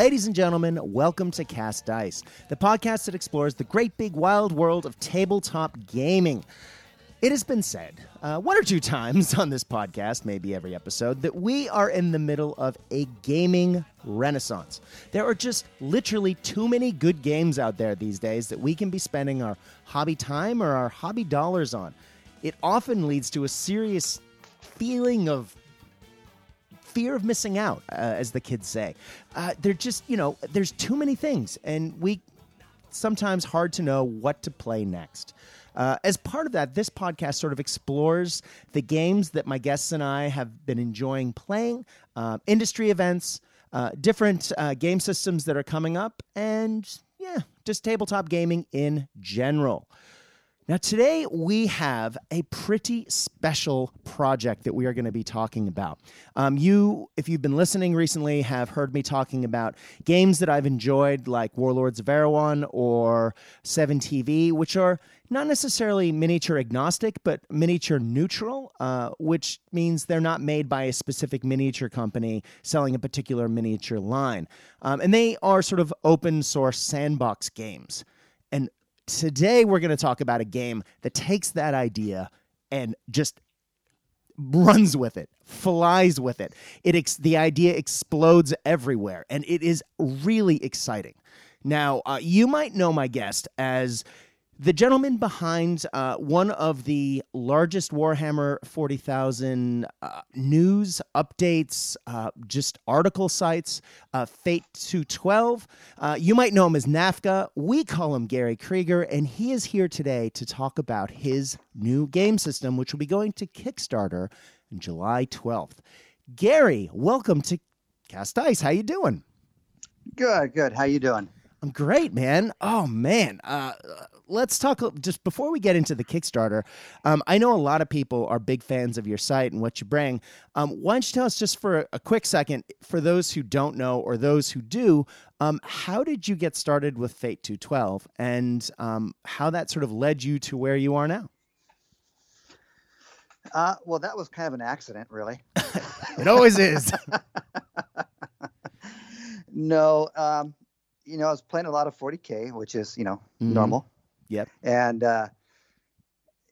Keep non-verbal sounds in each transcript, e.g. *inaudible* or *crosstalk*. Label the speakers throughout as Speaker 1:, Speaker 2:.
Speaker 1: Ladies and gentlemen, welcome to Cast Dice, the podcast that explores the great big wild world of tabletop gaming. It has been said uh, one or two *laughs* times on this podcast, maybe every episode, that we are in the middle of a gaming renaissance. There are just literally too many good games out there these days that we can be spending our hobby time or our hobby dollars on. It often leads to a serious feeling of fear of missing out, uh, as the kids say. Uh, they're just, you know, there's too many things, and we sometimes hard to know what to play next. Uh, as part of that, this podcast sort of explores the games that my guests and I have been enjoying playing, uh, industry events, uh, different uh, game systems that are coming up, and yeah, just tabletop gaming in general. Now, today we have a pretty special project that we are going to be talking about. Um, you, if you've been listening recently, have heard me talking about games that I've enjoyed, like Warlords of Erewhon or 7TV, which are not necessarily miniature agnostic, but miniature neutral, uh, which means they're not made by a specific miniature company selling a particular miniature line. Um, and they are sort of open source sandbox games. Today we're going to talk about a game that takes that idea and just runs with it, flies with it. It ex- the idea explodes everywhere, and it is really exciting. Now, uh, you might know my guest as the gentleman behind uh, one of the largest Warhammer 40,000 uh, news updates, uh, just article sites, uh, Faeit 212. Uh, you might know him as Natfka. We call him Gary Krieger, and he is here today to talk about his new game system, which will be going to Kickstarter on July 12th. Gary, welcome to Cast Dice. How you doing?
Speaker 2: Good, good. How you doing?
Speaker 1: I'm great, man. Oh man, uh, let's talk just before we get into the Kickstarter. Um, I know a lot of people are big fans of your site and what you bring. Um, why don't you tell us just for a quick second, for those who don't know or those who do, um, how did you get started with Faeit 212 and um, how that sort of led you to where you are now?
Speaker 2: Uh, well, that was kind of an accident, really. *laughs*
Speaker 1: it always is. *laughs*
Speaker 2: no, um, you know, I was playing a lot of 40k, which is you know mm-hmm. normal.
Speaker 1: Yep.
Speaker 2: And uh,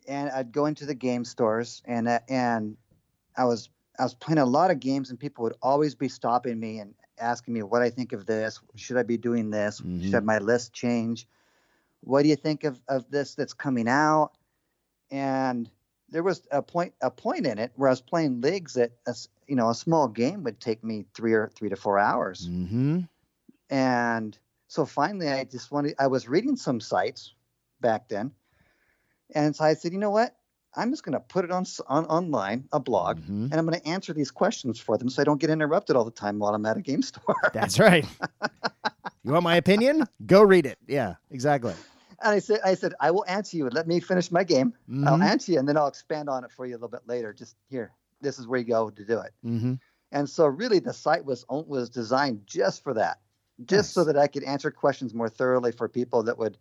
Speaker 2: and I'd go into the game stores and uh, and I was I was playing a lot of games and people would always be stopping me and asking me what I think of this. Should I be doing this? Mm-hmm. Should my list change? What do you think of, of this that's coming out? And there was a point a point in it where I was playing leagues that a, you know a small game would take me three or three to four hours.
Speaker 1: Mm-hmm.
Speaker 2: And so finally, I just wanted. I was reading some sites back then, and so I said, you know what? I'm just going to put it on, on online, a blog, mm-hmm. and I'm going to answer these questions for them so I don't get interrupted all the time while I'm at a game *laughs* store.
Speaker 1: That's right. you want my opinion? Go read it. Yeah, exactly.
Speaker 2: And I said, I said, I will answer you. And let me finish my game. Mm-hmm. I'll answer you, and then I'll expand on it for you a little bit later. Just here, this is where you go to do it.
Speaker 1: Mm-hmm.
Speaker 2: And so, really, the site was was designed just for that just nice. so that I could answer questions more thoroughly for people that would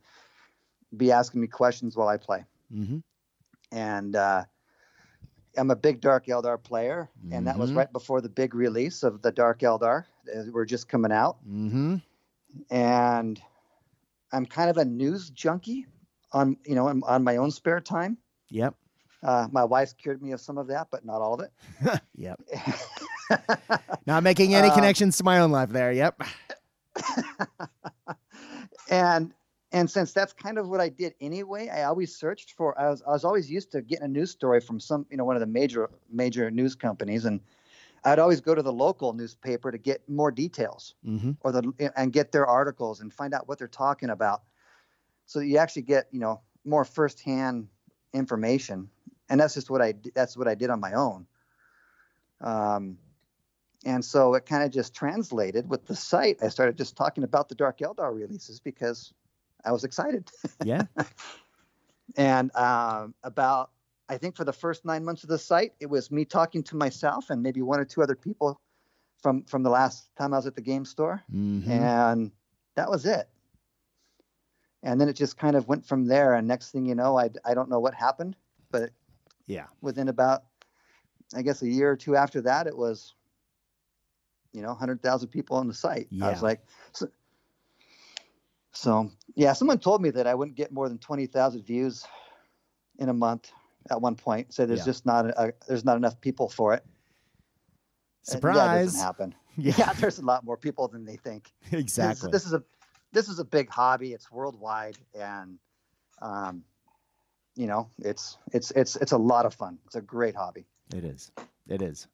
Speaker 2: be asking me questions while I play.
Speaker 1: Mm-hmm.
Speaker 2: And uh, I'm a big Dark Eldar player, mm-hmm. and that was mm-hmm. right before the big release of the Dark Eldar. We're just coming out,
Speaker 1: mm-hmm.
Speaker 2: and I'm kind of a news junkie on you know on my own spare time.
Speaker 1: Yep.
Speaker 2: Uh, my wife's cured me of some of that, but not all of it. *laughs*
Speaker 1: yep. not making any uh, *laughs* connections to my own life there. Yep. *laughs*
Speaker 2: and and since that's kind of what I did anyway, I always searched for. I was I was always used to getting a news story from some you know one of the major major news companies, and I'd always go to the local newspaper to get more details
Speaker 1: mm-hmm.
Speaker 2: or the and get their articles and find out what they're talking about, so that you actually get you know more firsthand information. And that's just what I that's what I did on my own. Um, and so it kind of just translated with the site. I started just talking about the Dark Eldar releases because I was excited.
Speaker 1: Yeah. *laughs*
Speaker 2: and um, about, I think for the first nine months of the site, it was me talking to myself and maybe one or two other people from from the last time I was at the game store,
Speaker 1: mm-hmm.
Speaker 2: and that was it. And then it just kind of went from there. And next thing you know, I I don't know what happened, but
Speaker 1: yeah,
Speaker 2: within about I guess a year or two after that, it was you know, hundred thousand people on the site.
Speaker 1: Yeah.
Speaker 2: I was like, so, so yeah. Someone told me that I wouldn't get more than twenty thousand views in a month at one point. So there's
Speaker 1: Yeah.
Speaker 2: just not a, there's not enough people for it. And That doesn't happen. *laughs*
Speaker 1: Yeah,
Speaker 2: Yeah, there's a lot more people than they think. *laughs* This-
Speaker 1: exactly.
Speaker 2: This, is a this is a big hobby. It's worldwide, and um, you know, it's it's it's it's a lot of fun. It's a great hobby.
Speaker 1: It is. It is.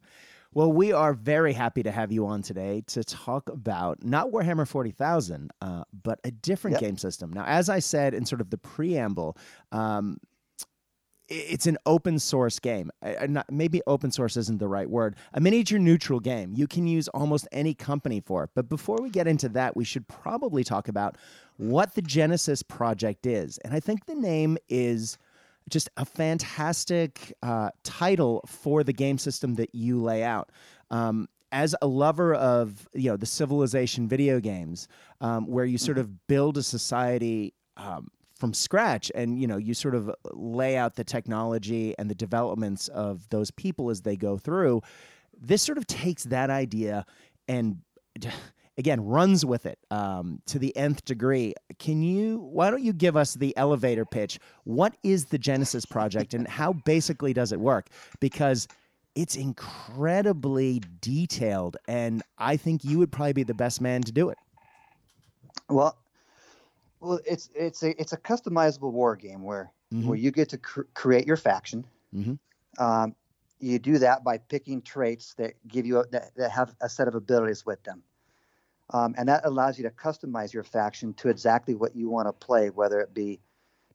Speaker 1: Well, we are very happy to have you on today to talk about not Warhammer 40,000, uh, but a different
Speaker 2: Yep.
Speaker 1: game system. Now, as I said in sort of the preamble, um, it's an open source game. I- I not, maybe open source isn't the right word. A miniature neutral game. You can use almost any company for it. But before we get into that, we should probably talk about what the Genesis project is. And I think the name is just a fantastic uh, title for the game system that you lay out. Um, as a lover of you know the civilization video games, um, where you sort of build a society um, from scratch, and you know you sort of lay out the technology and the developments of those people as they go through. This sort of takes that idea and again runs with it um, to the nth degree. Can you? Why don't you give us the elevator pitch? What is the Genesis project, and how basically does it work? Because it's incredibly detailed, and I think you would probably be the best man to do it.
Speaker 2: Well, well, it's it's a it's a customizable war game where
Speaker 1: Mhm.
Speaker 2: where you get to cr- create your faction.
Speaker 1: Mhm.
Speaker 2: Um, you do that by picking traits that give you a, that, that have a set of abilities with them, um, and that allows you to customize your faction to exactly what you want to play, whether it be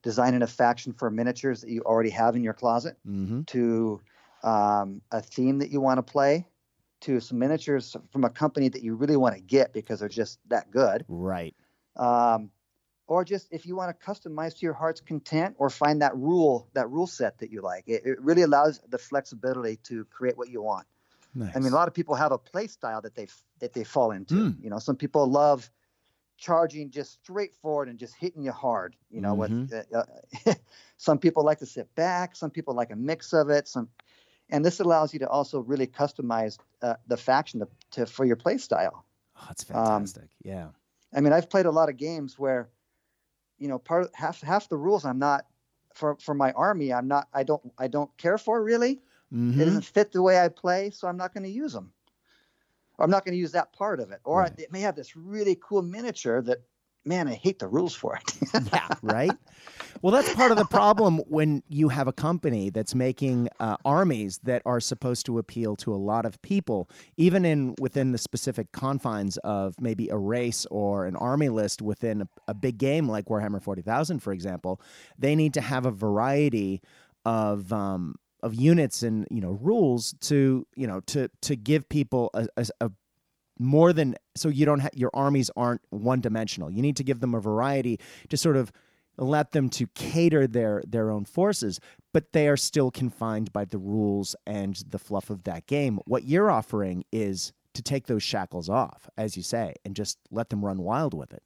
Speaker 2: designing a faction for miniatures that you already have in your closet,
Speaker 1: Mm-hmm.
Speaker 2: to um, a theme that you want to play, to some miniatures from a company that you really want to get because they're just that good
Speaker 1: Right.
Speaker 2: um, or just if you want to customize to your heart's content or find that rule that rule set that you like it, it really allows the flexibility to create what you want
Speaker 1: Nice.
Speaker 2: i mean a lot of people have a play style that they that they fall into
Speaker 1: Mm.
Speaker 2: you know some people love charging just straightforward and just hitting you hard you know with uh, uh, *laughs* some people like to sit back some people like a mix of it some and this allows you to also really customize uh, the faction to, to for your play style
Speaker 1: oh, it's
Speaker 2: um,
Speaker 1: fantastic. yeah.
Speaker 2: I mean, I've played a lot of games where, you know, part half half the rules I'm not for for my army. I'm not. I don't. I don't care for really.
Speaker 1: Mhm.
Speaker 2: It doesn't fit the way I play, so I'm not going to use them. Or I'm not going to use that part of it. Or
Speaker 1: Right.
Speaker 2: it may have this really cool miniature that, man, I hate the rules for it. *laughs*
Speaker 1: yeah, *laughs* right? Well, that's part of the problem when you have a company that's making uh, armies that are supposed to appeal to a lot of people, even in within the specific confines of maybe a race or an army list within a, a big game like Warhammer 40,000, for example. They need to have a variety of um, of units and you know rules to you know to to give people a, a, a more than so you don't your armies aren't one dimensional. You need to give them a variety to sort of let them to cater their their own forces, but they are still confined by the rules and the fluff of that game. What you're offering is to take those shackles off, as you say, and just let them run wild with it.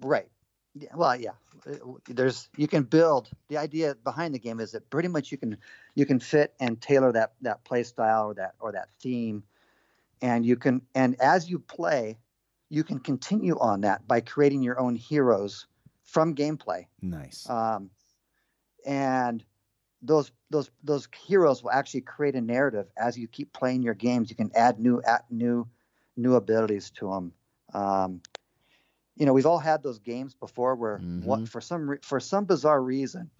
Speaker 2: right. Yeah, well, yeah. Uh, There's you can build. The idea behind the game is that pretty much you can you can fit and tailor that that play style or that or that theme, and you can and as you play, you can continue on that by creating your own heroes from gameplay.
Speaker 1: Nice.
Speaker 2: um, and those those those heroes will actually create a narrative as you keep playing your games. You can add new at new new abilities to them. Um, you know, we've all had those games before where what,
Speaker 1: Mhm.
Speaker 2: for some re- for some bizarre reason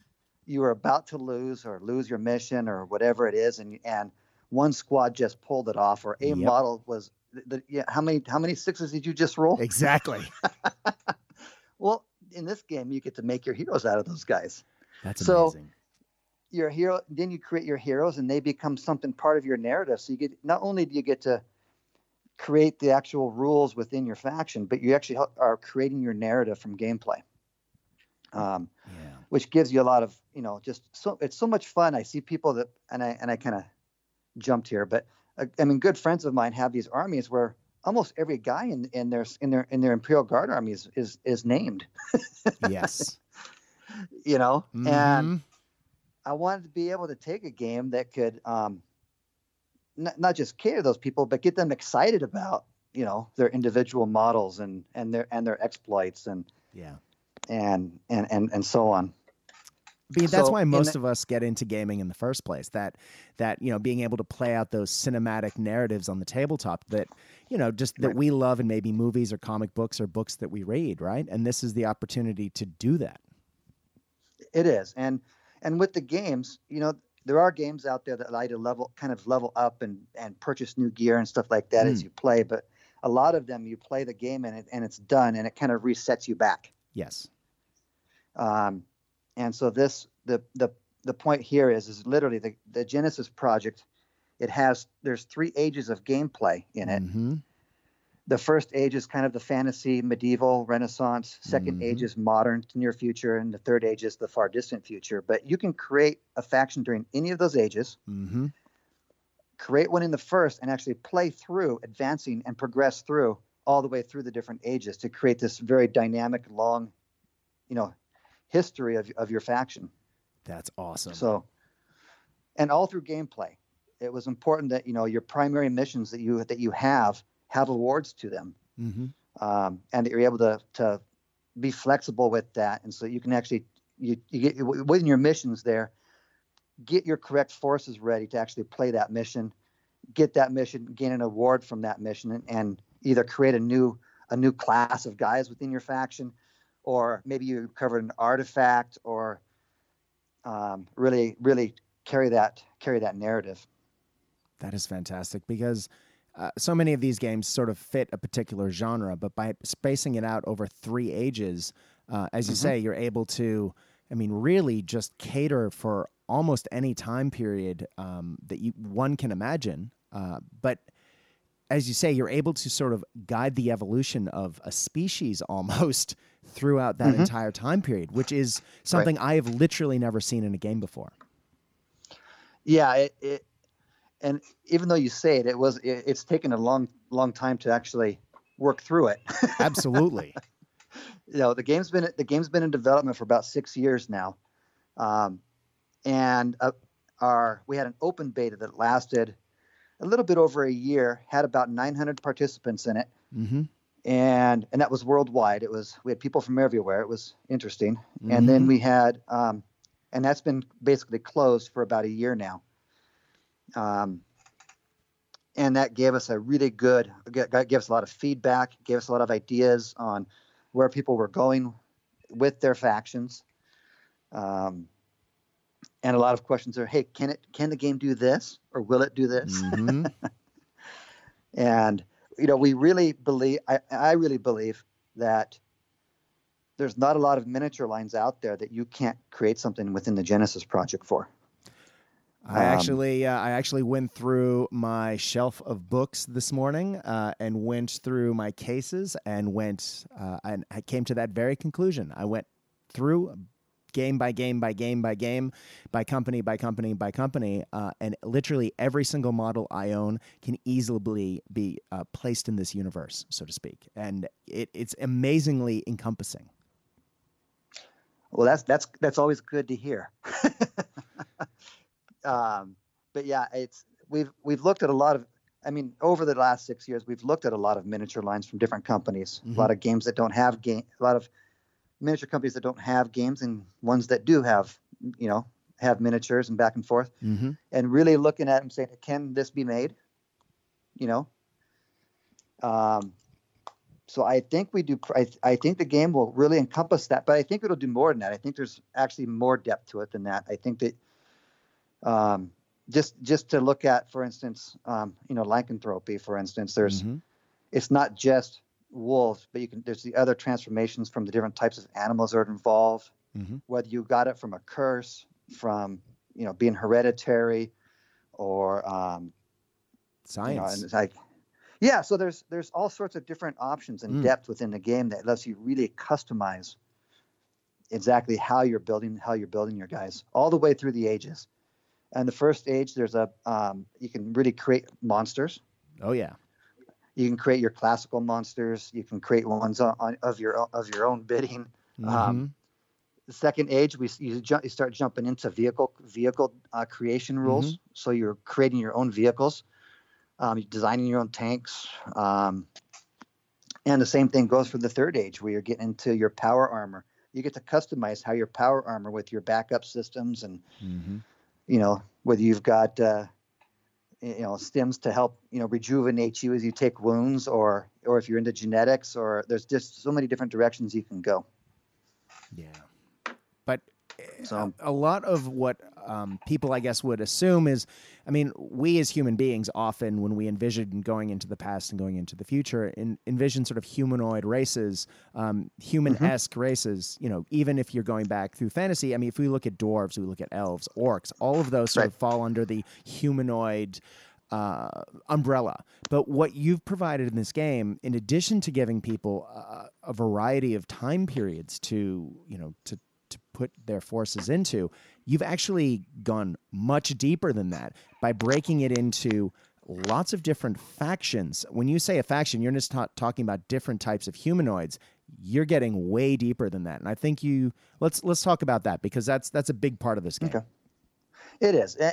Speaker 2: you were about to lose or lose your mission or whatever it is, and and one squad just pulled it off, or a
Speaker 1: Yep.
Speaker 2: model was. The, the, yeah, how many how many sixes did you just roll?
Speaker 1: exactly. *laughs*
Speaker 2: Well, in this game, you get to make your heroes out of those guys.
Speaker 1: That's
Speaker 2: So-
Speaker 1: amazing.
Speaker 2: your hero then you create your heroes and they become something part of your narrative so you get not only do you get to create the actual rules within your faction but you actually help- are creating your narrative from gameplay um,
Speaker 1: yeah.
Speaker 2: which gives you a lot of you know just so it's so much fun i see people that and i and i kind of jumped here but uh, i mean good friends of mine have these armies where almost every guy in, in their in their in their imperial guard army is is, is named *laughs*
Speaker 1: Yes.
Speaker 2: you know and
Speaker 1: Mhm.
Speaker 2: I wanted to be able to take a game that could um, not, not just cater those people, but get them excited about you know their individual models and and their and their exploits and
Speaker 1: Yeah.
Speaker 2: and and and, and so on.
Speaker 1: Be, that's
Speaker 2: So,
Speaker 1: why most
Speaker 2: the-
Speaker 1: of us get into gaming in the first place. That that you know, being able to play out those cinematic narratives on the tabletop that you know, just that
Speaker 2: Right.
Speaker 1: we love in maybe movies or comic books or books that we read, right? And this is the opportunity to do that.
Speaker 2: It is, and and with the games, you know, there are games out there that allow you to level, kind of level up and and purchase new gear and stuff like that as you play. But a lot of them, you play the game and it and it's done, and it kind of resets you back.
Speaker 1: Yes.
Speaker 2: Um, and so this the the the point here is is literally the the Genesis project. It has there's three ages of gameplay in it.
Speaker 1: hmm
Speaker 2: The first age is kind of the fantasy, medieval, Renaissance. 2nd age
Speaker 1: Mhm.
Speaker 2: is modern, near future, and the third age is the far distant future. But you can create a faction during any of those ages.
Speaker 1: hmm
Speaker 2: Create one in the first and actually play through, advancing and progress through all the way through the different ages to create this very dynamic, long, you know, history of of your faction.
Speaker 1: That's awesome.
Speaker 2: So, and all through gameplay, it was important that you know your primary missions that you that you have have awards to them,
Speaker 1: hmm
Speaker 2: um, and that you're able to to be flexible with that, and so you can actually you, you get within your missions there, get your correct forces ready to actually play that mission, get that mission, gain an award from that mission, and, and either create a new a new class of guys within your faction, or maybe you covered an artifact, or um, really really carry that carry that narrative.
Speaker 1: That is fantastic because uh, so many of these games sort of fit a particular genre, but by spacing it out over three ages, uh, as you
Speaker 2: Mhm.
Speaker 1: say, you're able to, I mean, really just cater for almost any time period um, that you one can imagine. Uh, but as you say, you're able to sort of guide the evolution of a species *laughs* almost throughout that
Speaker 2: Mhm.
Speaker 1: entire time period, which is something I have literally never seen in a game before.
Speaker 2: Yeah, it, it and even though you say it, it was it, it's taken a long long time to actually work through it. *laughs*
Speaker 1: Absolutely.
Speaker 2: you know, the game's been the game's been in development for about six years now, um, and uh, our we had an open beta that lasted a little bit over a year, had about 900 participants in it,
Speaker 1: hmm
Speaker 2: and and that was worldwide. It was we had people from everywhere. It was interesting, and then we had um, and that's been basically closed for about a year now. Um, and that gave us a really good, gave us a lot of feedback, gave us a lot of ideas on where people were going with their factions. Um, and a lot of questions are, hey, can it, can the game do this, or will it do this?
Speaker 1: hmm *laughs*
Speaker 2: and you know we really believe I, I really believe that there's not a lot of miniature lines out there that you can't create something within the genesis project for
Speaker 1: I
Speaker 2: Um,
Speaker 1: actually, uh, I actually went through my shelf of books this morning uh, and went through my cases and went, uh, and I came to that very conclusion. I went through game by game by game by game, by company by company by company, uh, and literally every single model I own can easily be uh, placed in this universe, so to speak, and it, it's amazingly encompassing.
Speaker 2: well that's that's that's always good to hear *laughs* um, but yeah it's we've we've looked at a lot of i mean over the last six years we've looked at a lot of miniature lines from different companies
Speaker 1: Mhm.
Speaker 2: a lot of games that don't have game a lot of miniature companies that don't have games and ones that do have you know have miniatures and back and forth
Speaker 1: Mm-hmm.
Speaker 2: and really looking at them saying, can this be made? You know. Um, so I think we do. I, I think the game will really encompass that, but I think it'll do more than that. I think there's actually more depth to it than that. I think that um, just just to look at, for instance, um, you know, lycanthropy, for instance, there's
Speaker 1: Mm-hmm.
Speaker 2: it's not just wolves, but you can there's the other transformations from the different types of animals that are involved
Speaker 1: Mm-hmm.
Speaker 2: whether you got it from a curse, from you know being hereditary, or um, you know,
Speaker 1: Science.
Speaker 2: and it's like yeah. So there's there's all sorts of different options and
Speaker 1: Mm.
Speaker 2: depth within the game that lets you really customize exactly how you're building how you're building your guys all the way through the ages. And the first age, there's a um, you can really create monsters.
Speaker 1: oh yeah.
Speaker 2: You can create your classical monsters. You can create ones on, on, of your of your own bidding.
Speaker 1: Mhm.
Speaker 2: Um, the second age we you, jump, you start jumping into vehicle vehicle uh, creation rules so you're creating your own vehicles um, designing your own tanks. Um, and the same thing goes for the third age, where you're getting into your power armor. You get to customize how your power armor with your backup systems, and
Speaker 1: Mm-hmm.
Speaker 2: You know whether you've got uh, you know stems to help you know rejuvenate you as you take wounds, or or if you're into genetics, or there's just so many different directions you can go.
Speaker 1: Yeah. But
Speaker 2: So-
Speaker 1: a, a lot of what um, people, I guess, would assume is, I mean, we as human beings often, when we envision going into the past and going into the future, in, envision sort of humanoid races, um, human esque races. You know, even if you're going back through fantasy, I mean, if we look at dwarves, we look at elves, orcs, all of those sort
Speaker 2: Right.
Speaker 1: of fall under the humanoid uh, umbrella. But what you've provided in this game, in addition to giving people uh, a variety of time periods to, you know, to put their forces into, you've actually gone much deeper than that by breaking it into lots of different factions. When you say a faction, you're just ta- talking about different types of humanoids. You're getting way deeper than that, and I think you let's let's talk about that because that's that's a big part of this game.
Speaker 2: Okay. It is. Eh,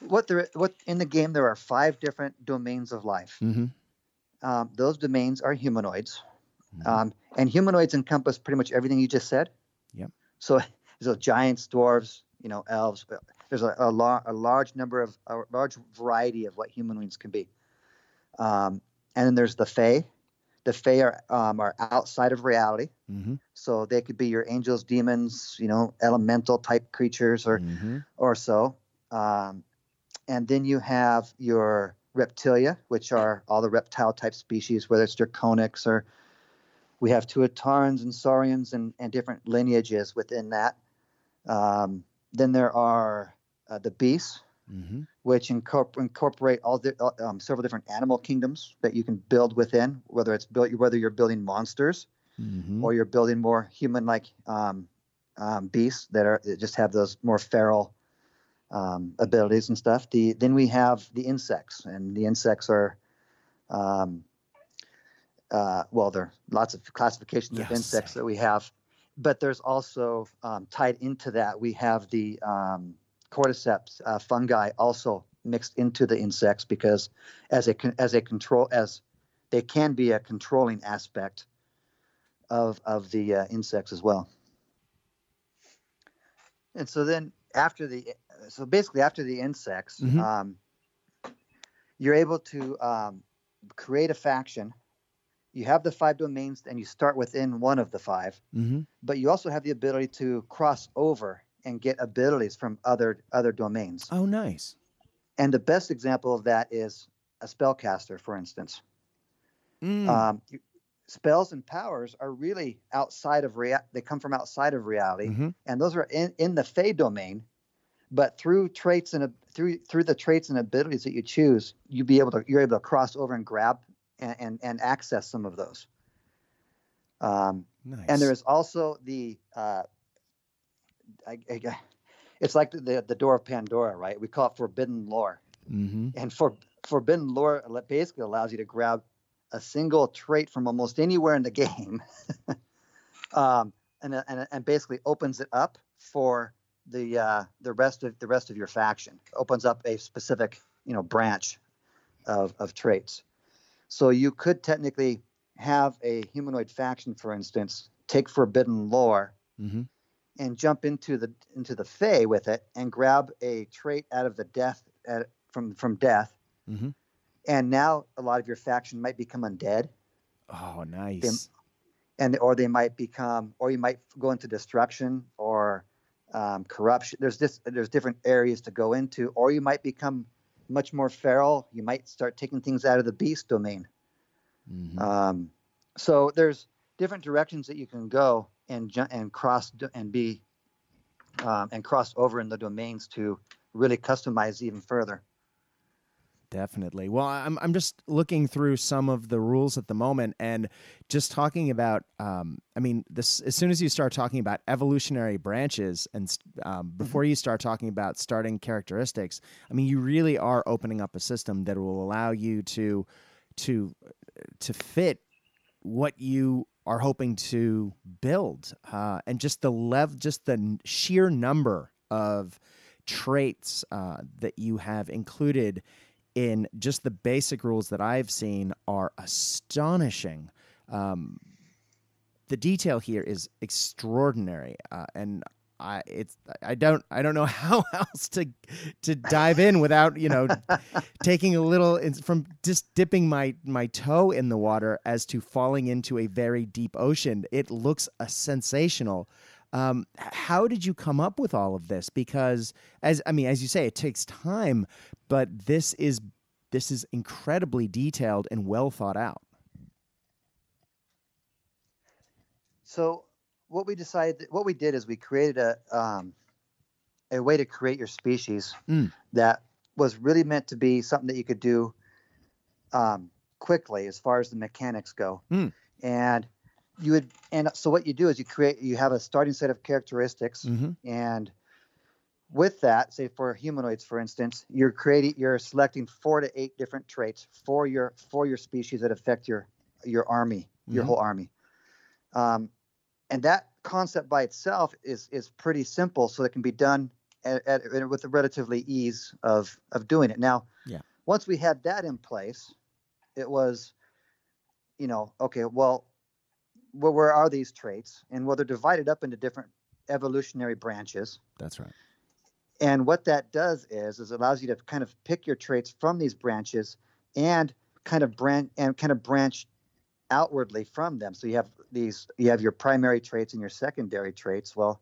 Speaker 2: What there, what in the game there are five different domains of life.
Speaker 1: Mm-hmm.
Speaker 2: Um, those domains are humanoids,
Speaker 1: Mhm.
Speaker 2: um, and humanoids encompass pretty much everything you just said.
Speaker 1: Yep.
Speaker 2: So, so giants, dwarves, you know, elves. There's a, a, lar- a large number of a large variety of what humanoids can be. Um, and then there's the Fae. The Fae are um, are outside of reality,
Speaker 1: Mm-hmm.
Speaker 2: so they could be your angels, demons, you know, elemental type creatures, or
Speaker 1: Mm-hmm.
Speaker 2: or so. Um, and then you have your reptilia, which are all the reptile type species, whether it's draconics or we have tuatarans and saurians and, and different lineages within that. Um, then there are uh, the beasts,
Speaker 1: Mm-hmm.
Speaker 2: which incorpor- incorporate all the uh, um, several different animal kingdoms that you can build within, whether it's built whether you're building monsters
Speaker 1: Mm-hmm.
Speaker 2: or you're building more human-like um, um, beasts that are that just have those more feral um, abilities and stuff. The then we have the insects, and the insects are, um, uh, well, there are lots of classifications of insects that we have, but there's also um, tied into that we have the um, cordyceps uh, fungi also mixed into the insects because as a as a control as they can be a controlling aspect of of the uh, insects as well. And so then after the so basically after the insects,
Speaker 1: Mhm.
Speaker 2: um, you're able to um, create a faction. You have the five domains, and you start within one of the five.
Speaker 1: Mm-hmm.
Speaker 2: But you also have the ability to cross over and get abilities from other other domains.
Speaker 1: Oh, nice.
Speaker 2: And the best example of that is a spellcaster, for instance.
Speaker 1: Mm.
Speaker 2: Um, you- spells and powers are really outside of rea- they come from outside of reality,
Speaker 1: Mhm.
Speaker 2: and those are in, in the Fae domain. But through traits and through through the traits and abilities that you choose, you be able to you're able to cross over and grab and and, and access some of those. Um,
Speaker 1: Nice.
Speaker 2: and there is also the uh, I, I, it's like the the door of Pandora, right? We call it forbidden lore
Speaker 1: Mm-hmm.
Speaker 2: and for forbidden lore basically allows you to grab a single trait from almost anywhere in the game *laughs* um, and, and, and basically opens it up for the uh, the rest of the rest of your faction opens up a specific you know branch of, of traits so you could technically have a humanoid faction for instance take forbidden lore
Speaker 1: Mm-hmm.
Speaker 2: and jump into the into the fae with it and grab a trait out of the death at, from from death
Speaker 1: Mm-hmm.
Speaker 2: and now a lot of your faction might become undead
Speaker 1: Oh, nice.
Speaker 2: and or they might become or you might go into destruction or um, corruption there's this there's different areas to go into or you might become much more feral you might start taking things out of the beast domain
Speaker 1: Mhm.
Speaker 2: um, so there's different directions that you can go and ju- and cross d- and be um, and cross over in the domains to really customize even further
Speaker 1: Definitely. Well, I'm I'm just looking through some of the rules at the moment, and just talking about. Um, I mean, this as soon as you start talking about evolutionary branches, and um, before you start talking about starting characteristics, I mean, you really are opening up a system that will allow you to to to fit what you are hoping to build, uh, and just the lev, just the n- sheer number of traits uh, that you have included in just the basic rules that I've seen are astonishing. Um, the detail here is extraordinary, uh, and I it's I don't I don't know *laughs* how else to to dive in without you know taking a little from just dipping my my toe in the water as to falling into a very deep ocean. It looks a sensational. Um, how did you come up with all of this? Because as I mean, as you say, it takes time, but this is this is incredibly detailed and well thought out.
Speaker 2: So what we decided, what we did is we created a um, a way to create your species
Speaker 1: mm.
Speaker 2: that was really meant to be something that you could do um, quickly as far as the mechanics go.
Speaker 1: Mm.
Speaker 2: And you would, and so what you do is you create, you have a starting set of characteristics,
Speaker 1: mm-hmm.
Speaker 2: and with that, say for humanoids, for instance, you're creating, you're selecting four to eight different traits for your for your species that affect your your army, your
Speaker 1: Mhm.
Speaker 2: whole army. Um, and that concept by itself is is pretty simple, so it can be done at, at, with a relatively ease of of doing it. Now,
Speaker 1: Yeah.
Speaker 2: once we had that in place, it was, you know, okay, well, where, where are these traits, and well, they're divided up into different evolutionary branches.
Speaker 1: That's right.
Speaker 2: And what that does is, is it allows you to kind of pick your traits from these branches and kind of branch and kind of branch outwardly from them. So you have these, you have your primary traits and your secondary traits. Well,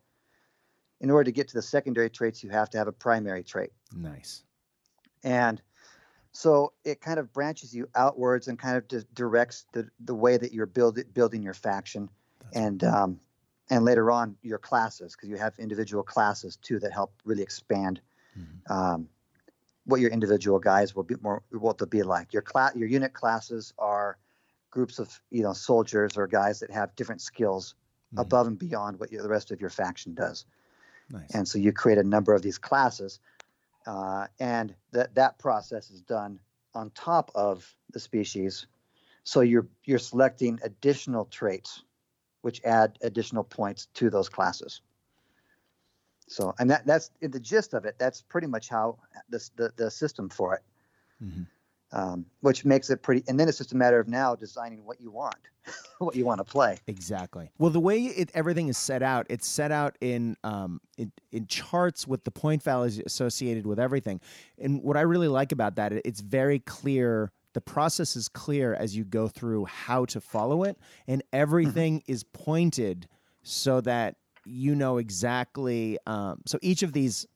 Speaker 2: in order to get to the secondary traits, you have to have a primary trait.
Speaker 1: Nice.
Speaker 2: And so it kind of branches you outwards and kind of di- directs the, the way that you're build, building your faction
Speaker 1: That's
Speaker 2: and um, and later on your classes because you have individual classes too that help really expand
Speaker 1: Mhm.
Speaker 2: um, what your individual guys will be more what they'll be like. Your class, your unit classes are groups of you know soldiers or guys that have different skills
Speaker 1: Mhm.
Speaker 2: above and beyond what your, the rest of your faction does.
Speaker 1: Nice.
Speaker 2: And so you create a number of these classes, uh, and that that process is done on top of the species. So you're you're selecting additional traits, which add additional points to those classes. So, and that that's in the gist of it. That's pretty much how this the the system for it,
Speaker 1: Mhm.
Speaker 2: Um, which makes it pretty. And then it's just a matter of now designing what you want, *laughs* what you want to play.
Speaker 1: Exactly. Well, the way it, everything is set out, it's set out in, um, in in charts with the point values associated with everything. And what I really like about that, it- it's very clear. The process is clear as you go through how to follow it, and everything is pointed so that you know exactly. Um, so each of these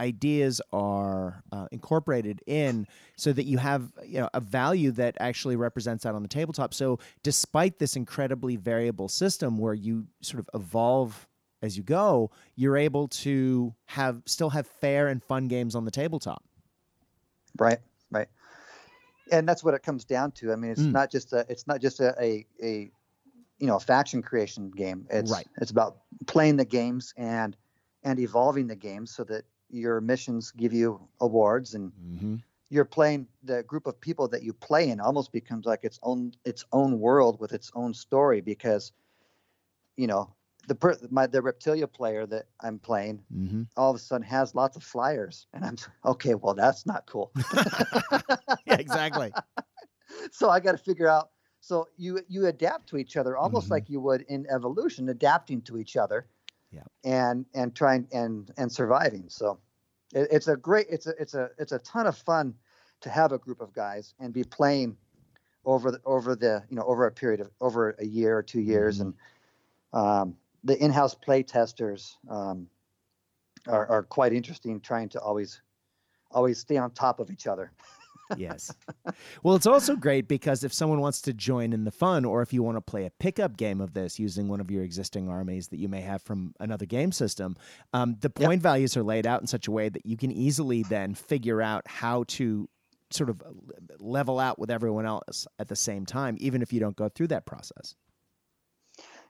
Speaker 1: ideas are uh, incorporated in so that you have you know a value that actually represents that on the tabletop so despite this incredibly variable system where you sort of evolve as you go you're able to have still have fair and fun games on the tabletop
Speaker 2: Right, right. And that's what it comes down to. I mean, it's
Speaker 1: Mm.
Speaker 2: not just a it's not just a, a a you know a faction creation game. It's
Speaker 1: Right.
Speaker 2: it's about playing the games and and evolving the games so that your missions give you awards and
Speaker 1: mm-hmm.
Speaker 2: you're playing the group of people that you play in almost becomes like its own its own world with its own story because you know the per, my the reptilia player that I'm playing
Speaker 1: Mm-hmm.
Speaker 2: all of a sudden has lots of flyers and I'm *laughs* okay well that's not cool *laughs*
Speaker 1: yeah exactly *laughs*
Speaker 2: so I got to figure out. So you you adapt to each other almost
Speaker 1: Mhm.
Speaker 2: like you would in evolution, adapting to each other.
Speaker 1: Yeah.
Speaker 2: And and trying and and surviving. So it, it's a great it's a it's a it's a ton of fun to have a group of guys and be playing over the over the you know over a period of over a year or two years
Speaker 1: Mhm.
Speaker 2: and um, the in-house play testers um, are, are quite interesting trying to always always stay on top of each other *laughs*
Speaker 1: yes. Well, it's also great because if someone wants to join in the fun, or if you want to play a pickup game of this using one of your existing armies that you may have from another game system, um, the
Speaker 2: Yep.
Speaker 1: point values are laid out in such a way that you can easily then figure out how to sort of level out with everyone else at the same time, even if you don't go through that process.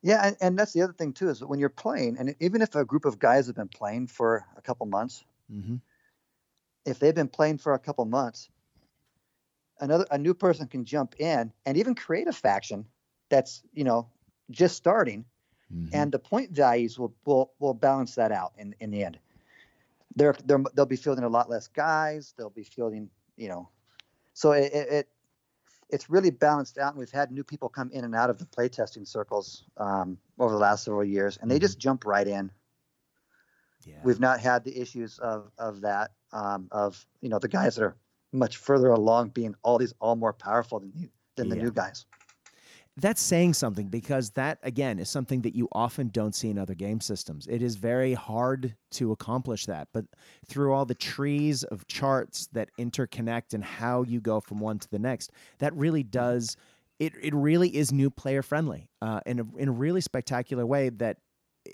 Speaker 2: Yeah, and, and that's the other thing too is that when you're playing, and even if a group of guys have been playing for a couple months,
Speaker 1: Mm-hmm.
Speaker 2: if they've been playing for a couple months, another a new person can jump in and even create a faction that's you know just starting,
Speaker 1: Mm-hmm.
Speaker 2: and the point values will will will balance that out in in the end. They're, they're they'll be fielding a lot less guys. They'll be fielding you know so it, it, it it's really balanced out, and we've had new people come in and out of the playtesting circles um, over the last several years, and they
Speaker 1: Mhm.
Speaker 2: just jump right in.
Speaker 1: Yeah.
Speaker 2: We've not had the issues of of that um, of you know the guys that are much further along being all these all more powerful than the, than the
Speaker 1: Yeah.
Speaker 2: new guys.
Speaker 1: That's saying something because that, again, is something that you often don't see in other game systems. It is very hard to accomplish that. But through all the trees of charts that interconnect and how you go from one to the next, that really does, it, it really is new player friendly uh, in, a, in a really spectacular way that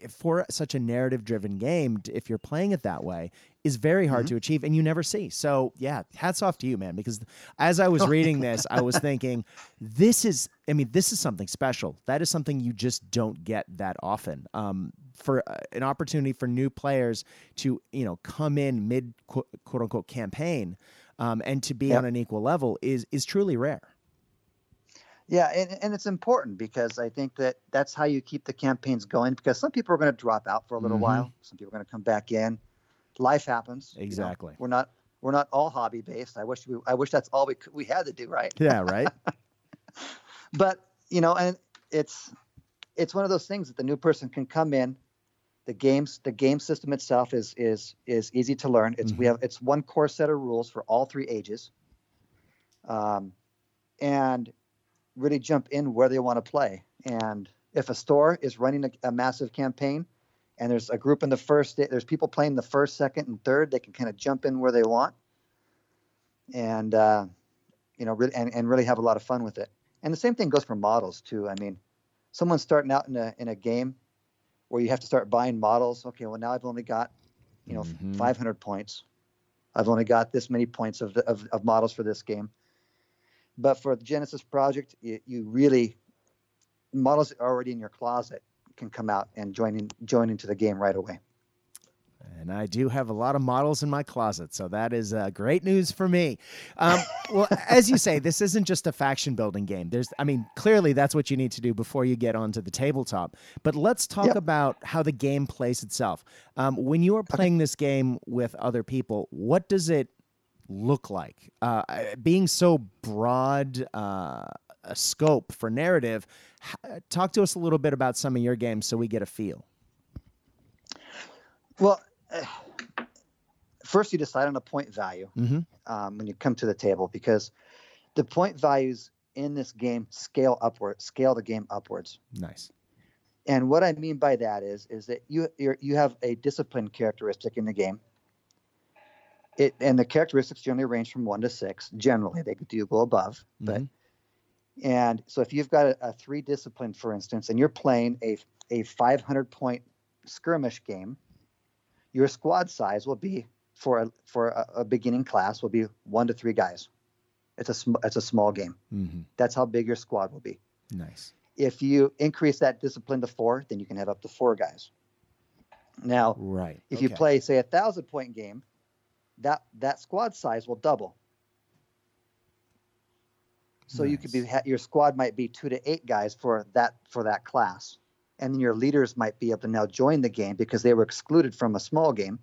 Speaker 1: for such a narrative driven game, if you're playing it that way, is very hard
Speaker 2: Mhm.
Speaker 1: to achieve and you never see. So, yeah, hats off to you, man, because as I was *laughs* reading this, I was thinking, this is, I mean, this is something special. That is something you just don't get that often. Um, for uh, an opportunity for new players to, you know, come in mid quote, quote unquote campaign um, and to be
Speaker 2: Yep.
Speaker 1: on an equal level is is truly rare.
Speaker 2: Yeah, and, and it's important because I think that that's how you keep the campaigns going. Because some people are going to drop out for a little
Speaker 1: Mhm.
Speaker 2: while, some people are going to come back in. Life happens. you know.
Speaker 1: Exactly.
Speaker 2: We're not we're not all hobby based. I wish we I wish that's all we could, we had to do, right?
Speaker 1: Yeah, right? *laughs*
Speaker 2: But you know, and it's it's one of those things that the new person can come in. The games the game system itself is is is easy to learn. It's we
Speaker 1: Mhm.
Speaker 2: have it's one core set of rules for all three ages. Um, and really jump in where they want to play. And if a store is running a, a massive campaign, and there's a group in the first, there's people playing the first, second, and third, they can kind of jump in where they want, and uh, you know, really, and, and really have a lot of fun with it. And the same thing goes for models too. I mean, someone's starting out in a in a game where you have to start buying models. Okay, well now I've only got, you know,
Speaker 1: Mhm.
Speaker 2: 500 points. I've only got this many points of, the, of of models for this game. But for the Genesis project, you, you really models already in your closet can come out and join in join into the game right away.
Speaker 1: And I do have a lot of models in my closet, so that is uh, great news for me. Um, well, *laughs* as you say, this isn't just a faction building game. There's, I mean, clearly that's what you need to do before you get onto the tabletop. But let's talk
Speaker 2: Yep.
Speaker 1: about how the game plays itself. Um, when you are playing this game with other people, what does it look like? Uh, being so broad uh, a scope for narrative, talk to us a little bit about some of your games so we get a feel.
Speaker 2: Well, eh, first you decide on a point value
Speaker 1: Mm-hmm.
Speaker 2: um, when you come to the table because the point values in this game scale upward, scale the game upwards.
Speaker 1: Nice.
Speaker 2: And what I mean by that is, is that you you're, you have a discipline characteristic in the game. It and the characteristics generally range from one to six. Generally, they do go above, but
Speaker 1: Mhm.
Speaker 2: and so if you've got a, a three discipline, for instance, and you're playing a a 500 point skirmish game, your squad size will be for a for a, a beginning class will be one to three guys. It's a sm- it's a small game.
Speaker 1: Mhm.
Speaker 2: That's how big your squad will be.
Speaker 1: Nice.
Speaker 2: If you increase that discipline to four, then you can have up to four guys. Now,
Speaker 1: Right.
Speaker 2: if you play, say, a thousand point game, that that squad size will double. So you could be your squad might be two to eight guys for that for that class, and then your leaders might be able to now join the game because they were excluded from a small game.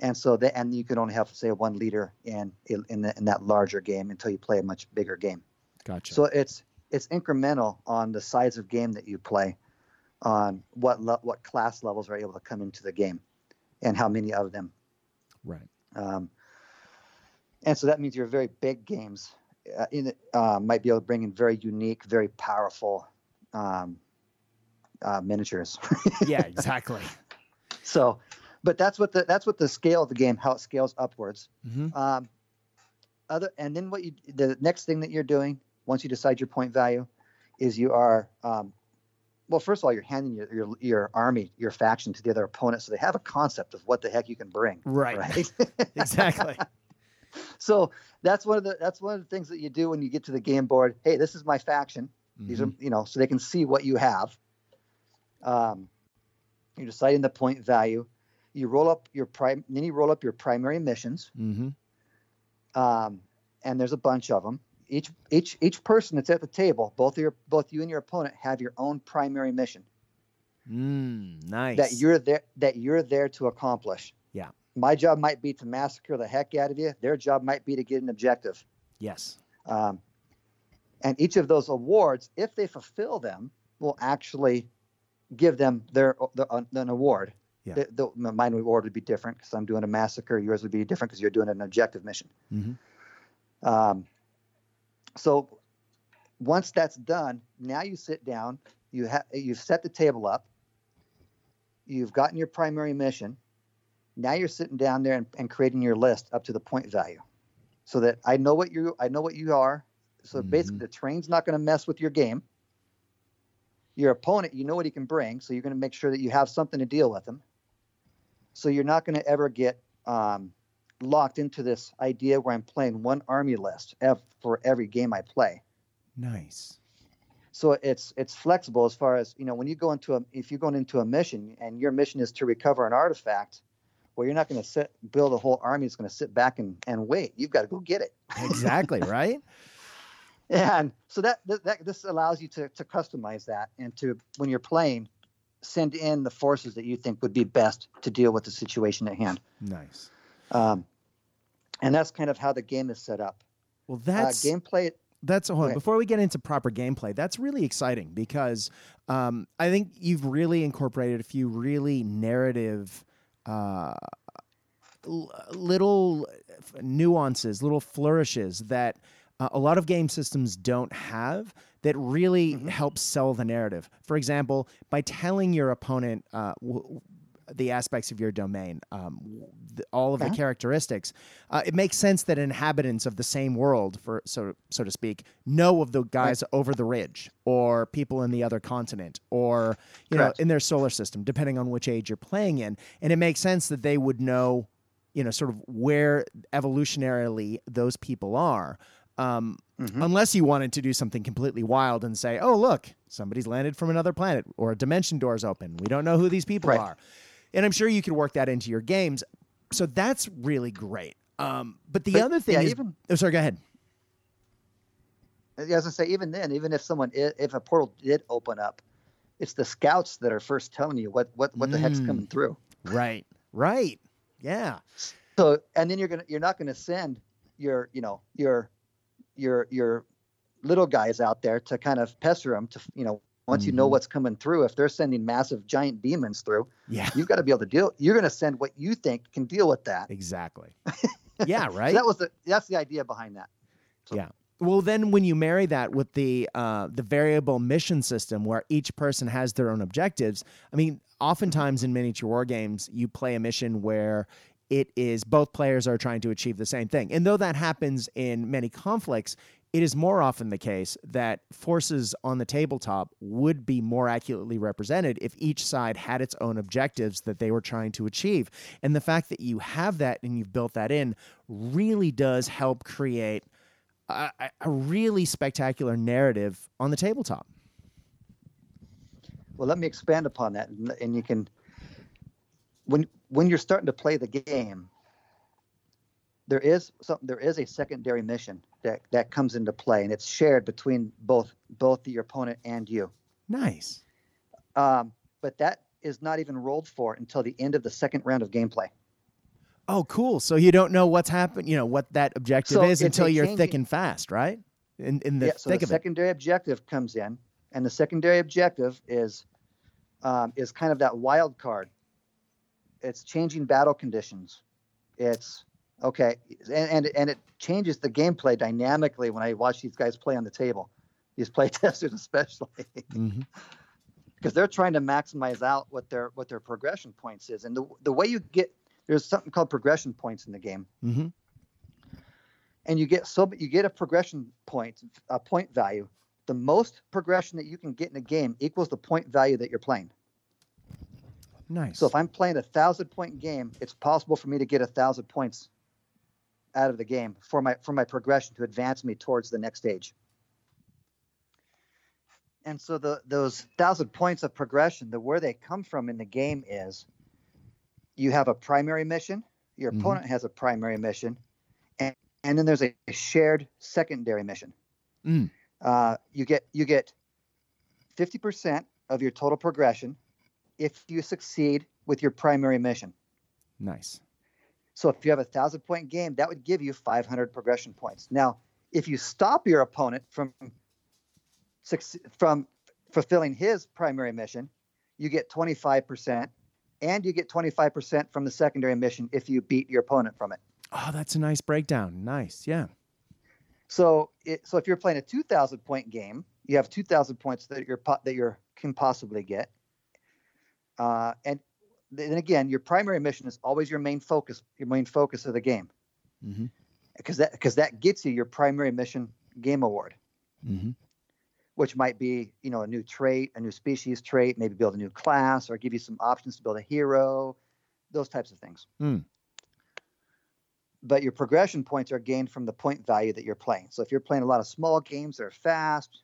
Speaker 2: And so they, and you can only have say one leader in in, the, in that larger game until you play a much bigger game.
Speaker 1: Gotcha.
Speaker 2: So it's it's incremental on the size of game that you play, on what le- what class levels are able to come into the game, and how many of them.
Speaker 1: Right.
Speaker 2: Um, and so that means your very big games uh, in it, uh, might be able to bring in very unique, very powerful um, uh, miniatures. *laughs*
Speaker 1: Yeah, exactly.
Speaker 2: so, but that's what the that's what the scale of the game, how it scales upwards.
Speaker 1: hmm
Speaker 2: Um, other and then what you the next thing that you're doing once you decide your point value is you are um, well first of all you're handing your, your your army your faction to the other opponent so they have a concept of what the heck you can bring
Speaker 1: Right.
Speaker 2: right *laughs*
Speaker 1: exactly. *laughs*
Speaker 2: so that's one of the that's one of the things that you do when you get to the game board hey this is my faction these
Speaker 1: Mhm.
Speaker 2: are you know so they can see what you have um, you're deciding the point value you roll up your prime then you roll up your primary missions
Speaker 1: Mm-hmm.
Speaker 2: um, and there's a bunch of them. Each each each person that's at the table, both your both you and your opponent have your own primary mission
Speaker 1: Mm, nice.
Speaker 2: that you're there that you're there to accomplish.
Speaker 1: Yeah.
Speaker 2: my job might be to massacre the heck out of you. Their job might be to get an objective.
Speaker 1: Yes.
Speaker 2: Um, and each of those awards, if they fulfill them, will actually give them their, their uh, an award.
Speaker 1: Yeah.
Speaker 2: The, the, mine reward would be different because I'm doing a massacre. Yours would be different because you're doing an objective mission.
Speaker 1: Mm-hmm.
Speaker 2: Um, so once that's done, now you sit down. You have you've set the table up. You've gotten your primary mission. Now you're sitting down there and, and creating your list up to the point value, so that I know what you I know what you are. So
Speaker 1: Mhm.
Speaker 2: basically, the train's not going to mess with your game. Your opponent, you know what he can bring, so you're going to make sure that you have something to deal with him. So you're not going to ever get um, locked into this idea where I'm playing one army list for every game I play.
Speaker 1: Nice.
Speaker 2: So it's it's flexible as far as you know when you go into a if you're going into a mission and your mission is to recover an artifact, well you're not going to sit build a whole army that's going to sit back and, and wait. You've got to go get it.
Speaker 1: Exactly. *laughs* right.
Speaker 2: And so that, that, that this allows you to to customize that and to when you're playing, send in the forces that you think would be best to deal with the situation at hand.
Speaker 1: Nice.
Speaker 2: Um, and that's kind of how the game is set up.
Speaker 1: Well,
Speaker 2: Uh,
Speaker 1: that's
Speaker 2: gameplay.
Speaker 1: That's hold on. Before we get into proper gameplay, that's really exciting because um, I think you've really incorporated a few really narrative, uh, l- little nuances, little flourishes that uh, a lot of game systems don't have that really
Speaker 2: Mhm.
Speaker 1: help sell the narrative. For example, by telling your opponent uh, w- the aspects of your domain, um, the, all of the
Speaker 2: Uh-huh.
Speaker 1: characteristics, uh, it makes sense that inhabitants of the same world, for so so to speak, know of the guys over the ridge, or people in the other continent, or you know in their solar system, depending on which age you're playing in, and it makes sense that they would know, you know, sort of where evolutionarily those people are. Um,
Speaker 2: Mhm.
Speaker 1: Unless you wanted to do something completely wild and say, "Oh, look, somebody's landed from another planet, or a dimension door's open. We don't know who these people
Speaker 2: Right.
Speaker 1: are." And I'm sure you could work that into your games. So that's really great. Um, but the
Speaker 2: But,
Speaker 1: other thing
Speaker 2: yeah,
Speaker 1: is,
Speaker 2: even
Speaker 1: oh, sorry, go ahead.
Speaker 2: as I was gonna say, even then, even if someone if a portal did open up, it's the scouts that are first telling you what what what the heck's
Speaker 1: Mm.
Speaker 2: coming through.
Speaker 1: Right, right, yeah,
Speaker 2: So and then you're gonna you're not gonna send your you know your your your little guys out there to kind of pester them to you know once you know
Speaker 1: Mhm.
Speaker 2: what's coming through. If they're sending massive giant demons through,
Speaker 1: yeah,
Speaker 2: you've got to be able to deal. You're gonna send what you think can deal with that.
Speaker 1: exactly. *laughs* yeah,
Speaker 2: So
Speaker 1: right.
Speaker 2: that was the that's the idea behind that. So-
Speaker 1: Yeah. Well, then when you marry that with the uh, the variable mission system, where each person has their own objectives, I mean, oftentimes in miniature war games, you play a mission where it is both players are trying to achieve the same thing, and though that happens in many conflicts. It is more often the case that forces on the tabletop would be more accurately represented if each side had its own objectives that they were trying to achieve. And the fact that you have that and you've built that in really does help create a, a- really spectacular narrative on the tabletop.
Speaker 2: Well, let me expand upon that, and, and you can when when you're starting to play the game, there is something there is a secondary mission that that comes into play, and it's shared between both both your opponent and you.
Speaker 1: Nice.
Speaker 2: Um, but that is not even rolled for until the end of the second round of gameplay.
Speaker 1: Oh, cool. So you don't know what's happened, you know, what that objective
Speaker 2: So
Speaker 1: is until you're thick and fast, right? In, in the
Speaker 2: yeah, so
Speaker 1: thick
Speaker 2: the
Speaker 1: of it.
Speaker 2: secondary objective comes in, and the secondary objective is um, is kind of that wild card. It's changing battle conditions. It's okay, and, and and it changes the gameplay dynamically when I watch these guys play on the table, these play *laughs* testers especially,
Speaker 1: Mhm.
Speaker 2: because they're trying to maximize out what their what their progression points is, and the the way you get there's something called progression points in the game
Speaker 1: Mhm.
Speaker 2: and you get so you get a progression point a point value the most progression that you can get in a game equals the point value that you're playing
Speaker 1: Nice.
Speaker 2: so if i'm playing a thousand point game it's possible for me to get a thousand points out of the game for my for my progression to advance me towards the next stage and so the those thousand points of progression the where they come from in the game is you have a primary mission your
Speaker 1: Mhm.
Speaker 2: opponent has a primary mission and, and then there's a shared secondary mission
Speaker 1: Mm.
Speaker 2: uh, you get you get 50% of your total progression if you succeed with your primary mission
Speaker 1: nice.
Speaker 2: So if you have a thousand point game, that would give you 500 progression points. Now, if you stop your opponent from from fulfilling his primary mission, you get 25%, and you get 25% from the secondary mission if you beat your opponent from it.
Speaker 1: Oh, that's a nice breakdown. Nice, yeah.
Speaker 2: So, it, so if you're playing a 2,000 point game, you have 2,000 points that you're that you can possibly get, uh, and then again, your primary mission is always your main focus, your main focus of the game,
Speaker 1: mm-hmm.
Speaker 2: because that because that gets you your primary mission game award,
Speaker 1: mm-hmm.
Speaker 2: which might be you know a new trait, a new species trait, maybe build a new class, or give you some options to build a hero, those types of things.
Speaker 1: Mm.
Speaker 2: But your progression points are gained from the point value that you're playing. So if you're playing a lot of small games, they're fast,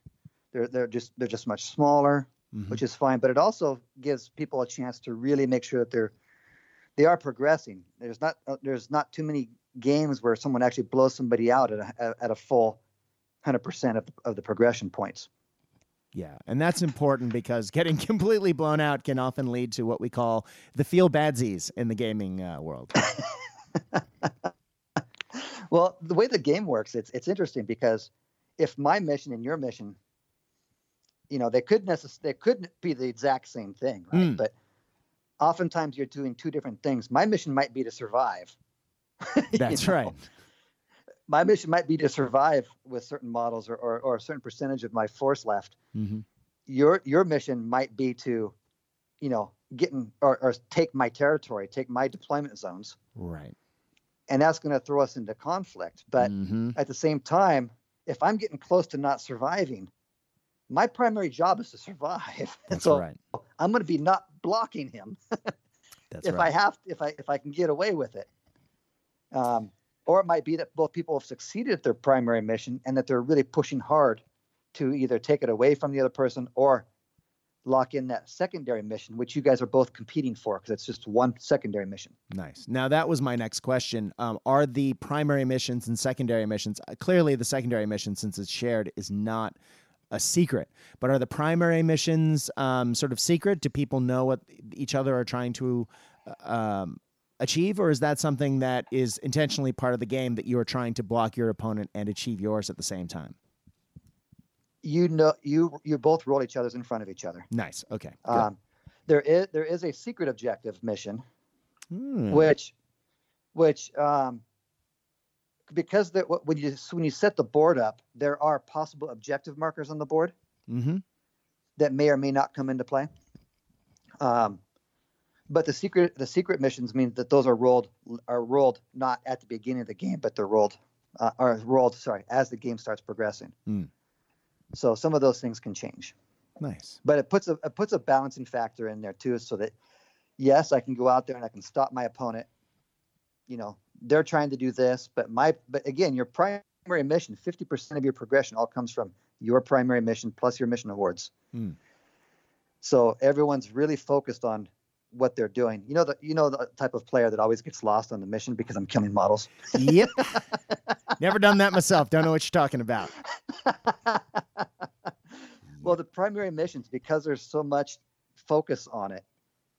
Speaker 2: they're they're just they're just much smaller
Speaker 1: mm-hmm.
Speaker 2: which is fine. But it also gives people a chance to really make sure that they're they are progressing. There's not uh, there's not too many games where someone actually blows somebody out at a, at a full 100% of the, of the progression points.
Speaker 1: Yeah, and that's important because getting *laughs* completely blown out can often lead to what we call the feel badsies in the gaming uh, world. *laughs*
Speaker 2: well, the way the game works, it's it's interesting because if my mission and your mission you know they could necess- they could be the exact same thing right
Speaker 1: Mm.
Speaker 2: but oftentimes you're doing two different things my mission might be to survive *laughs* You
Speaker 1: That's
Speaker 2: know?
Speaker 1: right.
Speaker 2: my mission might be to survive with certain models or, or, or a certain percentage of my force left
Speaker 1: Mm-hmm.
Speaker 2: your your mission might be to you know get in or, or take my territory take my deployment zones
Speaker 1: Right.
Speaker 2: and that's going to throw us into conflict but
Speaker 1: mm-hmm.
Speaker 2: at the same time if i'm getting close to not surviving my primary job is to survive *laughs*
Speaker 1: That's
Speaker 2: so
Speaker 1: right.
Speaker 2: I'm going to be not blocking him *laughs*
Speaker 1: That's
Speaker 2: if
Speaker 1: right.
Speaker 2: I have if I if I can get away with it. Um, or it might be that both people have succeeded at their primary mission and that they're really pushing hard to either take it away from the other person or lock in that secondary mission, which you guys are both competing for because it's just one secondary mission.
Speaker 1: Nice. Now that was my next question. Um, are the primary missions and secondary missions uh, clearly the secondary mission, since it's shared, is not a secret? But are the primary missions um, sort of secret? Do people know what each other are trying to uh, um, achieve, or is that something that is intentionally part of the game that you are trying to block your opponent and achieve yours at the same time?
Speaker 2: You know, you you both roll each other's in front of each other.
Speaker 1: Nice. Okay.
Speaker 2: Um, there is there is a secret objective mission
Speaker 1: Hmm.
Speaker 2: which which um, because when you when you set the board up, there are possible objective markers on the board
Speaker 1: Mm-hmm.
Speaker 2: that may or may not come into play. Um, but the secret the secret missions mean that those are rolled are rolled not at the beginning of the game, but they're rolled uh, are rolled sorry as the game starts progressing.
Speaker 1: Hmm.
Speaker 2: So some of those things can change,
Speaker 1: Nice.
Speaker 2: but it puts a it puts a balancing factor in there too, so that yes, I can go out there and I can stop my opponent. You know, they're trying to do this, but my but again, your primary mission, fifty percent of your progression all comes from your primary mission plus your mission awards.
Speaker 1: Hmm.
Speaker 2: So everyone's really focused on what they're doing. You know the you know the type of player that always gets lost on the mission because I'm killing models.
Speaker 1: Yep. *laughs* Never done that myself. Don't know what you're talking about. *laughs*
Speaker 2: well, the primary missions because there's so much focus on it,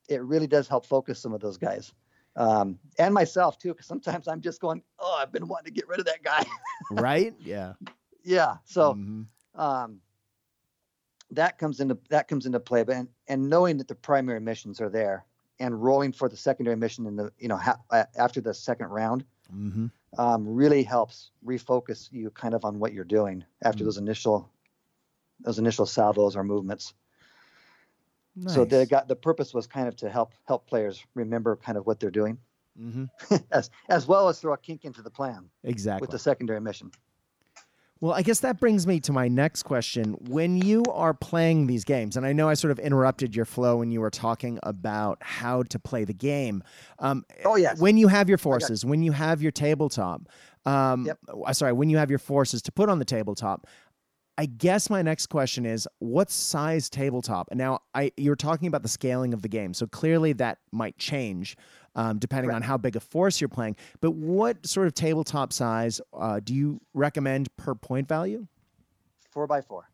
Speaker 2: it really does help focus some of those guys. Um, and myself too, because sometimes I'm just going, oh, I've been wanting to get rid of that guy. *laughs*
Speaker 1: Right? Yeah.
Speaker 2: yeah. So
Speaker 1: Mhm.
Speaker 2: um, that comes into that comes into play. But and, and knowing that the primary missions are there and rolling for the secondary mission in the you know ha- after the second round
Speaker 1: Mhm.
Speaker 2: um, really helps refocus you kind of on what you're doing after
Speaker 1: Mm.
Speaker 2: those initial those initial salvos or movements. So the got the purpose was kind of to help help players remember kind of what they're doing,
Speaker 1: Mhm. *laughs*
Speaker 2: as as well as throw a kink into the plan
Speaker 1: Exactly.
Speaker 2: with the secondary mission.
Speaker 1: Well, I guess that brings me to my next question. When you are playing these games, and I know I sort of interrupted your flow when you were talking about how to play the game. Um,
Speaker 2: Oh yes,
Speaker 1: When you have your forces, when you have your tabletop, um,
Speaker 2: Yep.
Speaker 1: uh, sorry, when you have your forces to put on the tabletop, I guess my next question is what size tabletop? And now I you're talking about the scaling of the game, so clearly that might change um, depending on how big a force you're playing. But what sort of tabletop size uh, do you recommend per point value?
Speaker 2: four by four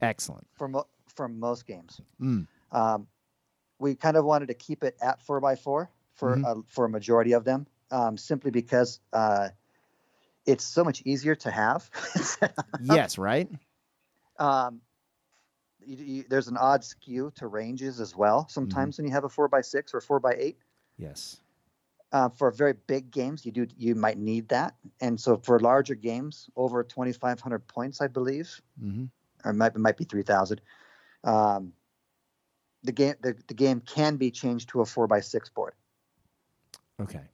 Speaker 1: Excellent.
Speaker 2: for mo- for most games.
Speaker 1: Mm.
Speaker 2: Um, we kind of wanted to keep it at four by four for
Speaker 1: Mhm.
Speaker 2: uh, for a majority of them. um, simply because uh, it's so much easier to have. *laughs*
Speaker 1: yes, right.
Speaker 2: Um, you, you, there's an odd skew to ranges as well. Sometimes when you have a four by six or four by eight,
Speaker 1: Yes.
Speaker 2: uh, for very big games, you do you might need that. And so for larger games, over 2,500 points, I believe,
Speaker 1: hmm
Speaker 2: or it might it might be 3,000. Um, the game the, the game can be changed to a four by six board.
Speaker 1: Okay.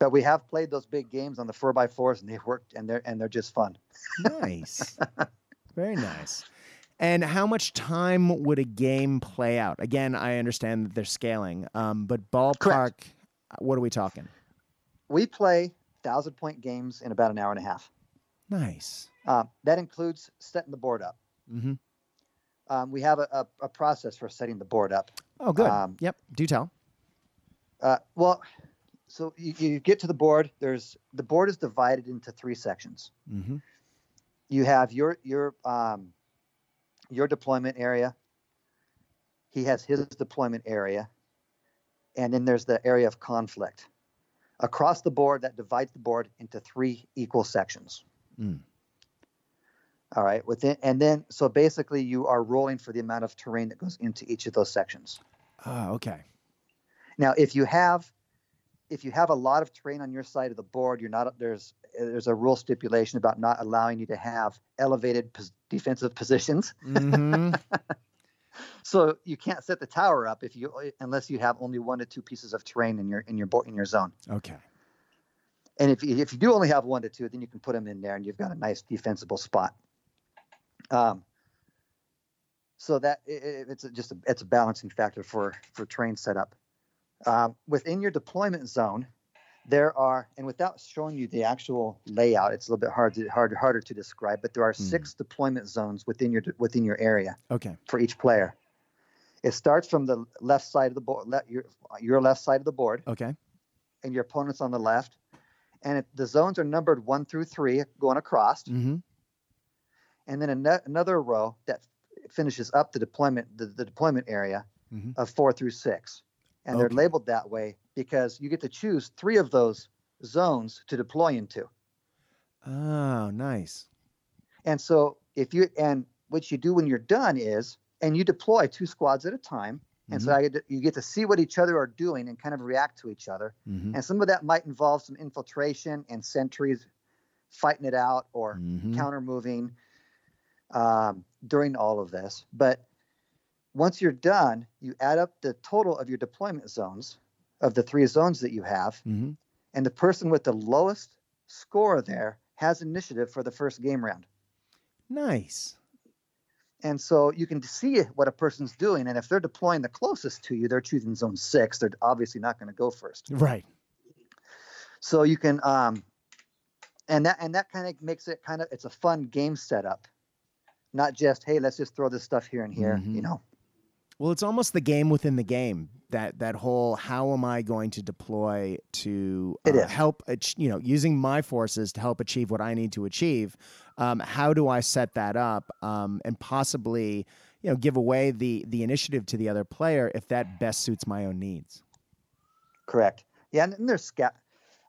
Speaker 2: But we have played those big games on the four by fours, and they've worked, and they're and they're just fun.
Speaker 1: Nice. *laughs* Very nice. And how much time would a game play out? Again, I understand that they're scaling, um, but ballpark, what are we talking?
Speaker 2: We play thousand point games in about an hour and a half.
Speaker 1: Nice.
Speaker 2: Um, that includes setting the board up.
Speaker 1: hmm
Speaker 2: Um, we have a, a, a process for setting the board up.
Speaker 1: Oh, good.
Speaker 2: Um,
Speaker 1: yep. Do tell.
Speaker 2: Uh, well, so you, you get to the board. There's the board is divided into three sections.
Speaker 1: hmm
Speaker 2: You have your your um, your deployment area. He has his deployment area, and then there's the area of conflict. Across the board, that divides the board into three equal sections.
Speaker 1: Mm.
Speaker 2: All right, within and then so basically you are rolling for the amount of terrain that goes into each of those sections.
Speaker 1: Oh, okay.
Speaker 2: Now, if you have if you have a lot of terrain on your side of the board, you're not there's there's a rule stipulation about not allowing you to have elevated pos- defensive *laughs* positions.
Speaker 1: hmm *laughs*
Speaker 2: So you can't set the tower up if you unless you have only one to two pieces of terrain in your in your in your zone.
Speaker 1: okay.
Speaker 2: And if you, if you do only have one to two, then you can put them in there, and you've got a nice defensible spot. Um, so that i i- it's a, just a, it's a balancing factor for for terrain setup. Um, within your deployment zone, there are, and without showing you the actual layout, it's a little bit hard to hard harder to describe. But there are
Speaker 1: Hmm.
Speaker 2: six deployment zones within your within your area
Speaker 1: Okay.
Speaker 2: for each player. It starts from the left side of the board, le- your your left side of the board,
Speaker 1: Okay.
Speaker 2: and your opponent's on the left. And it, the zones are numbered one through three, going across,
Speaker 1: Mm-hmm.
Speaker 2: and then ano- another row that finishes up the deployment the, the deployment area
Speaker 1: Mhm.
Speaker 2: of four through six, and they're labeled that way because you get to choose three of those zones to deploy into.
Speaker 1: Oh, nice.
Speaker 2: And so if you and what you do when you're done is, and you deploy two squads at a time, and so I get to- you get to see what each other are doing and kind of react to each other.
Speaker 1: hmm
Speaker 2: And some of that might involve some infiltration and sentries fighting it out or
Speaker 1: hmm
Speaker 2: counter moving um, during all of this. But once you're done, you add up the total of your deployment zones of the three zones that you have,
Speaker 1: hmm
Speaker 2: and the person with the lowest score there has initiative for the first game round.
Speaker 1: Nice.
Speaker 2: And so you can see what a person's doing. And if they're deploying the closest to you, they're choosing zone six. They're obviously not going to go first.
Speaker 1: Right.
Speaker 2: So you can, um, and that and that kind of makes it kind of it's a fun game setup, not just hey let's just throw this stuff here and here.
Speaker 1: Mhm.
Speaker 2: You know,
Speaker 1: Well, it's almost the game within the game. That that whole how am I going to deploy to uh, help you know using my forces to help achieve what I need to achieve. Um, how do I set that up um, and possibly you know give away the the initiative to the other player if that best suits my own needs?
Speaker 2: correct. Yeah, and, and there's scout.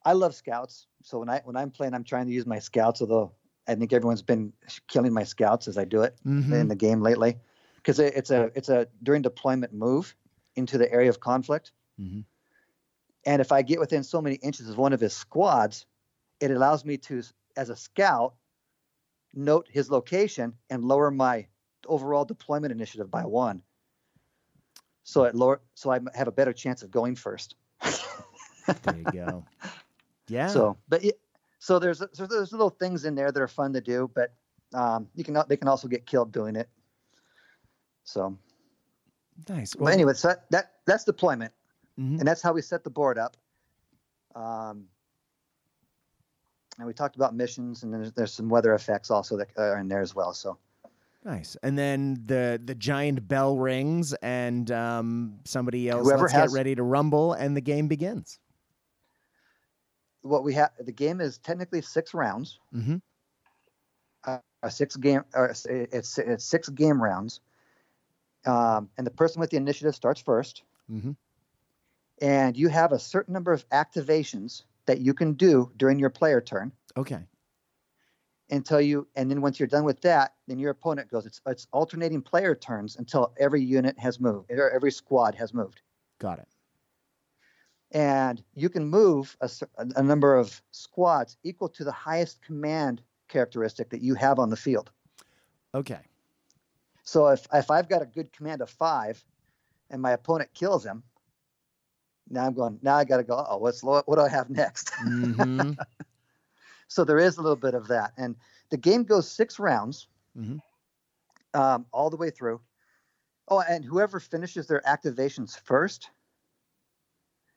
Speaker 2: I love scouts. So when I when I'm playing, I'm trying to use my scouts. Although I think everyone's been killing my scouts as I do it
Speaker 1: Mhm.
Speaker 2: in the game lately, because it, it's a it's a during deployment move into the area of conflict.
Speaker 1: Mhm.
Speaker 2: And if I get within so many inches of one of his squads, it allows me to, as a scout, note his location and lower my overall deployment initiative by one. So it lower, so I have a better chance of going first.
Speaker 1: There you go. *laughs* Yeah.
Speaker 2: So, but it, so there's so there's little things in there that are fun to do, but um, you can they can also get killed doing it. So,
Speaker 1: nice.
Speaker 2: but anyway, so that, that that's deployment.
Speaker 1: Mhm.
Speaker 2: and that's how we set the board up. Um, and we talked about missions, and then there's, there's some weather effects also that are in there as well. So
Speaker 1: Nice. And then the the giant bell rings, and um, somebody else
Speaker 2: Whoever has-
Speaker 1: get ready to rumble, and the game begins.
Speaker 2: what we have, the game is technically six rounds,
Speaker 1: hmm
Speaker 2: uh, a six game, or it's, it's, it's six game rounds, um, and the person with the initiative starts first.
Speaker 1: hmm
Speaker 2: and you have a certain number of activations that you can do during your player turn
Speaker 1: Okay.
Speaker 2: until you and then once you're done with that then your opponent goes it's it's alternating player turns until every unit has moved or every squad has moved
Speaker 1: Got it.
Speaker 2: and you can move a, a number of squads equal to the highest command characteristic that you have on the field
Speaker 1: Okay.
Speaker 2: So if if i've got a good command of five and my opponent kills him now i'm going now i got to go oh what's what do i have next?
Speaker 1: Hmm *laughs*
Speaker 2: so there is a little bit of that. And the game goes six rounds.
Speaker 1: Mhm.
Speaker 2: um, all the way through. Oh and whoever finishes their activations first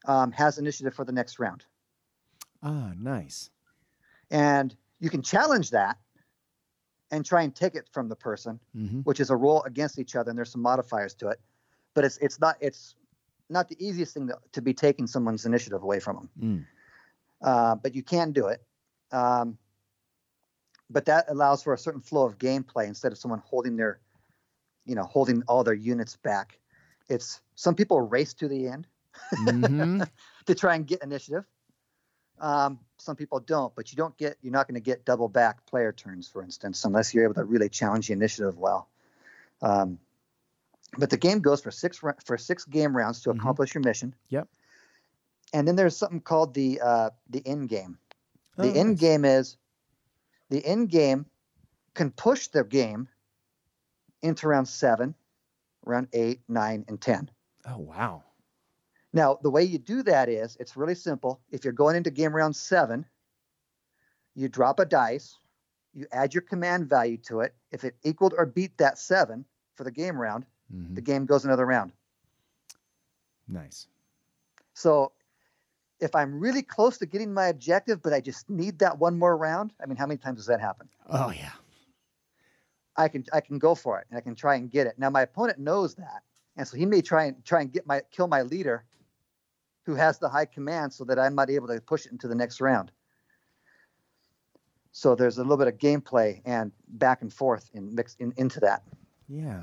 Speaker 2: um, has initiative for the next round.
Speaker 1: Ah, nice.
Speaker 2: and you can challenge that and try and take it from the person
Speaker 1: hmm
Speaker 2: which is a roll against each other and there's some modifiers to it. But it's it's not it's not the easiest thing to, to be taking someone's initiative away from them
Speaker 1: Mm.
Speaker 2: uh, but you can do it. Um, but that allows for a certain flow of gameplay instead of someone holding their you know holding all their units back. It's some people race to the end
Speaker 1: hmm *laughs*
Speaker 2: to try and get initiative. Um, some people don't but you don't get you're not going to get double back player turns for instance unless you're able to really challenge the initiative well um, but the game goes for six for six game rounds to
Speaker 1: Mhm.
Speaker 2: accomplish your mission
Speaker 1: Yep.
Speaker 2: and then there's something called the uh, the end game the
Speaker 1: Oh,
Speaker 2: end
Speaker 1: nice.
Speaker 2: game is the end game can push the game into round seven round eight nine and ten
Speaker 1: Oh, wow.
Speaker 2: Now, the way you do that is it's really simple. If you're going into game round seven, you drop a dice, you add your command value to it. If it equaled or beat that seven for the game round,
Speaker 1: hmm
Speaker 2: the game goes another round.
Speaker 1: Nice.
Speaker 2: So if I'm really close to getting my objective, but I just need that one more round, I mean, how many times does that happen?
Speaker 1: Oh, yeah.
Speaker 2: I can I can go for it and I can try and get it. Now my opponent knows that, and so he may try and try and get my kill my leader, who has the high command, so that I'm not able to push it into the next round. So there's a little bit of gameplay and back and forth in mix in, into that.
Speaker 1: Yeah.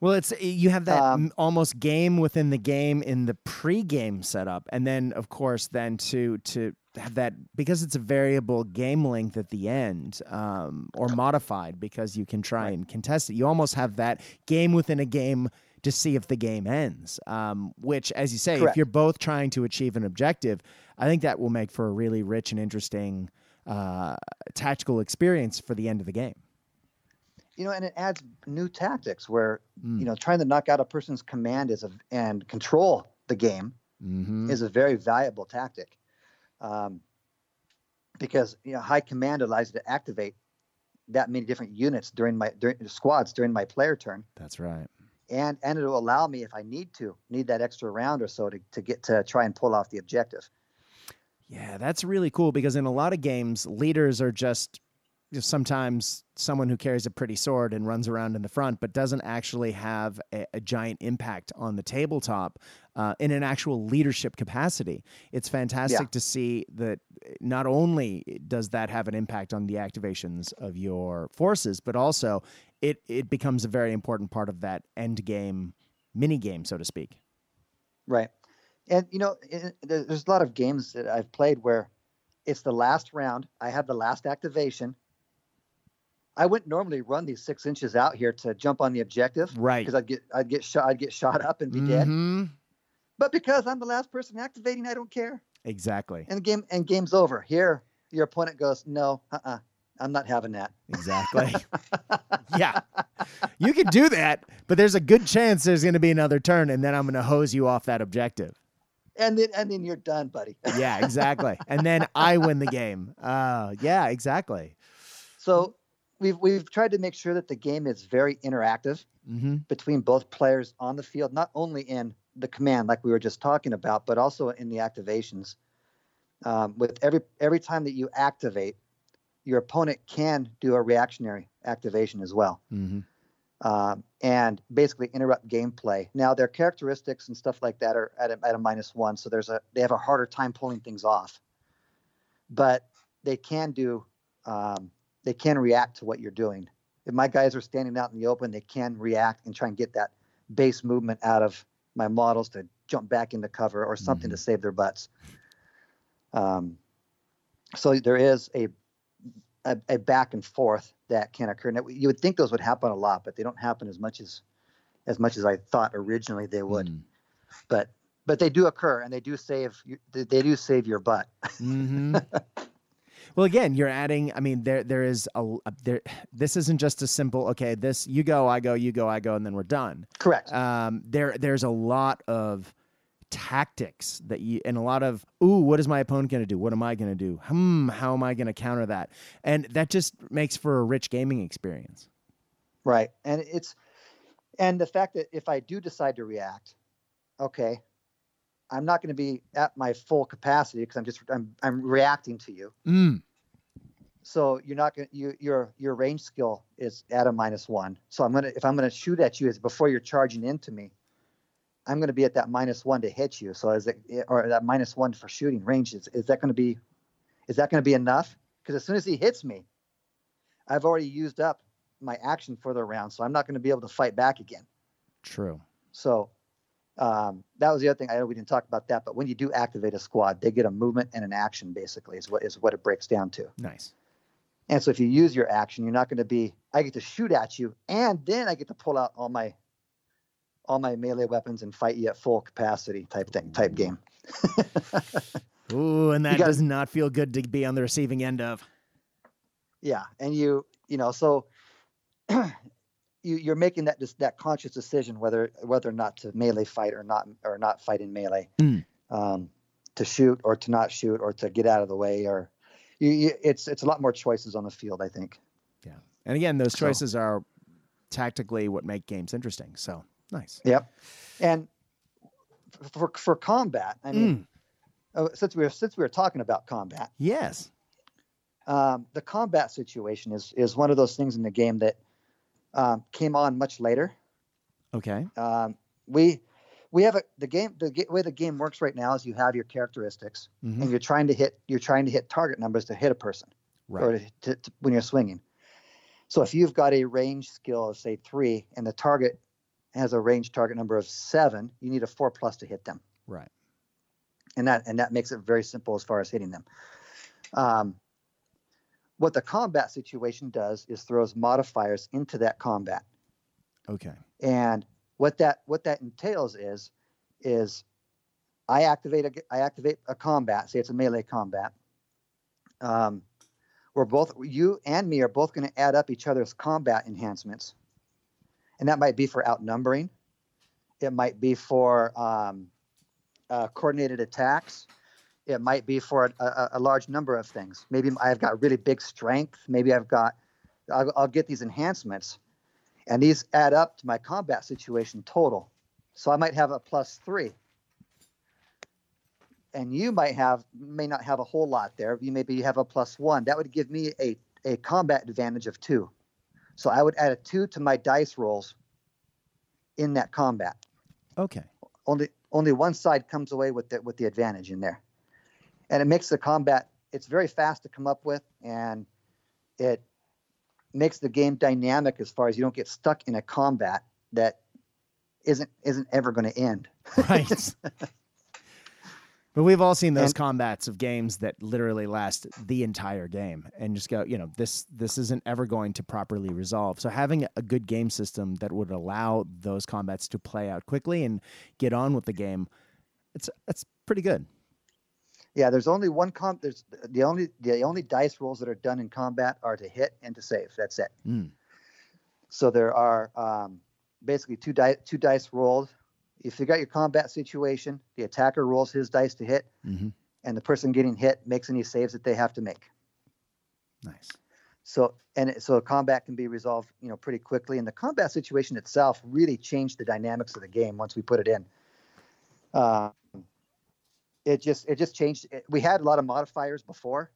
Speaker 1: Well, it's you have that
Speaker 2: Um,
Speaker 1: almost game within the game in the pre-game setup, and then of course then to to have that because it's a variable game length at the end, um, or modified because you can try and contest it. You almost have that game within a game to see if the game ends. Um, which, as you say, if you're both trying to achieve an objective, I think that will make for a really rich and interesting uh, tactical experience for the end of the game.
Speaker 2: You know, and it adds new tactics where
Speaker 1: Mm.
Speaker 2: you know trying to knock out a person's command is a and control the game
Speaker 1: Mm-hmm.
Speaker 2: is a very valuable tactic, um, because you know high command allows you to activate that many different units during my during squads during my player turn.
Speaker 1: That's right.
Speaker 2: And and it'll allow me if I need to need that extra round or so to, to get to try and pull off the objective.
Speaker 1: Yeah, that's really cool because in a lot of games, leaders are just sometimes someone who carries a pretty sword and runs around in the front, but doesn't actually have a, a giant impact on the tabletop uh, in an actual leadership capacity. It's fantastic
Speaker 2: Yeah.
Speaker 1: to see that not only does that have an impact on the activations of your forces, but also it it becomes a very important part of that end game mini game, so to speak.
Speaker 2: Right. And you know, i- there- there's a lot of games that I've played where it's the last round. I have the last activation. I wouldn't normally run these six inches out here to jump on the objective
Speaker 1: Right.
Speaker 2: because I'd get I'd get shot I'd get shot up and be dead.
Speaker 1: Mhm.
Speaker 2: But because I'm the last person activating, I don't care.
Speaker 1: Exactly.
Speaker 2: And the game and game's over. Here, your opponent goes, no, uh-uh, I'm not having that.
Speaker 1: Exactly. *laughs* yeah. You can do that, but there's a good chance there's going to be another turn and then I'm going to hose you off that objective.
Speaker 2: And then and then you're done, buddy.
Speaker 1: Yeah, exactly. and then I win the *laughs* game. Uh, yeah, exactly.
Speaker 2: So we've we've tried to make sure that the game is very interactive
Speaker 1: hmm
Speaker 2: between both players on the field, not only in the command like we were just talking about, but also in the activations. Um, with every every time that you activate, your opponent can do a reactionary activation as well,
Speaker 1: hmm
Speaker 2: um, and basically interrupt gameplay. Now their characteristics and stuff like that are at a, at a minus one, so there's a they have a harder time pulling things off, but they can do um, they can react to what you're doing. If my guys are standing out in the open, they can react and try and get that base movement out of my models to jump back into cover or something mm-hmm. to save their butts. Um, so there is a, a, a back and forth that can occur. Now, you would think those would happen a lot, but they don't happen as much as as much as I thought originally they would. Mm. But but they do occur, and they do save they do save your butt.
Speaker 1: mm-hmm. *laughs* Well, again, you're adding. I mean, there there is a, a, there. This isn't just a simple. Okay, this you go, I go, you go, I go, and then we're done.
Speaker 2: Correct.
Speaker 1: Um, there there's a lot of tactics that you and a lot of ooh what is my opponent going to do what am i going to do hmm how am i going to counter that and that just makes for a rich gaming experience
Speaker 2: right and it's and the fact that if i do decide to react okay i'm not going to be at my full capacity because i'm just i'm, I'm reacting to you
Speaker 1: mm.
Speaker 2: so you're not going to you, your your range skill is at a minus one so i'm going to if i'm going to shoot at you is before you're charging into me I'm going to be at that minus one to hit you. So is it, or that minus one for shooting range, is, is that going to be, is that going to be enough? Because as soon as he hits me, I've already used up my action for the round. So I'm not going to be able to fight back again.
Speaker 1: True.
Speaker 2: So um, that was the other thing. I know we didn't talk about that, but when you do activate a squad, they get a movement and an action basically is what is what it breaks down to.
Speaker 1: Nice.
Speaker 2: And so if you use your action, you're not going to be. I get to shoot at you, and then I get to pull out all my all my melee weapons and fight you at full capacity type thing type game. *laughs*
Speaker 1: Ooh, and that does not feel good to be on the receiving end of.
Speaker 2: Yeah, and you you know so *clears throat* you you're making that just that conscious decision whether whether or not to melee fight or not or not fight in melee,
Speaker 1: mm.
Speaker 2: um, to shoot or to not shoot or to get out of the way or you, you, it's it's a lot more choices on the field. I think.
Speaker 1: Yeah, and again, those choices so, are tactically what make games interesting. So Nice.
Speaker 2: Yep. And for for combat, I mean, mm. since we were since we were talking about combat,
Speaker 1: yes,
Speaker 2: um, the combat situation is is one of those things in the game that um, came on much later.
Speaker 1: Okay.
Speaker 2: Um, we we have a the game the way the game works right now is you have your characteristics mm-hmm. and you're trying to hit you're trying to hit target numbers to hit a person
Speaker 1: right.
Speaker 2: or to, to, when you're swinging. So if you've got a range skill of say three and the target has a range target number of seven, you need a four plus to hit them.
Speaker 1: Right.
Speaker 2: And that and that makes it very simple as far as hitting them. Um, what the combat situation does is throws modifiers into that combat.
Speaker 1: Okay.
Speaker 2: And what that what that entails is is I activate a I activate a combat. Say it's a melee combat. Um, we're both you and me are both going to add up each other's combat enhancements and that might be for outnumbering. It might be for um, uh, coordinated attacks. It might be for a, a, a, large number of things. Maybe I've got really big strength. Maybe I've got, I'll, I'll get these enhancements, and these add up to my combat situation total. So I might have a plus three, and you might have may not have a whole lot there. You maybe have a plus one. That would give me a a combat advantage of two. So I would add a two to my dice rolls in that combat.
Speaker 1: Okay.
Speaker 2: Only only one side comes away with the with the advantage in there, and it makes the combat. It's very fast to come up with, and it makes the game dynamic as far as you don't get stuck in a combat that isn't isn't ever going to end.
Speaker 1: Right. *laughs* But we've all seen those and, combats of games that literally last the entire game and just go, you know, this this isn't ever going to properly resolve. So having a good game system that would allow those combats to play out quickly and get on with the game, it's it's pretty good.
Speaker 2: Yeah, there's only one comp. There's the only the only dice rolls that are done in combat are to hit and to save. That's it.
Speaker 1: Mm.
Speaker 2: So there are um, basically two dice two dice rolled if you got your combat situation, the attacker rolls his dice to hit,
Speaker 1: mm-hmm.
Speaker 2: and the person getting hit makes any saves that they have to make.
Speaker 1: Nice.
Speaker 2: So and so combat can be resolved, you know, pretty quickly. And the combat situation itself really changed the dynamics of the game once we put it in. Uh, it just it just changed. It, we had a lot of modifiers before,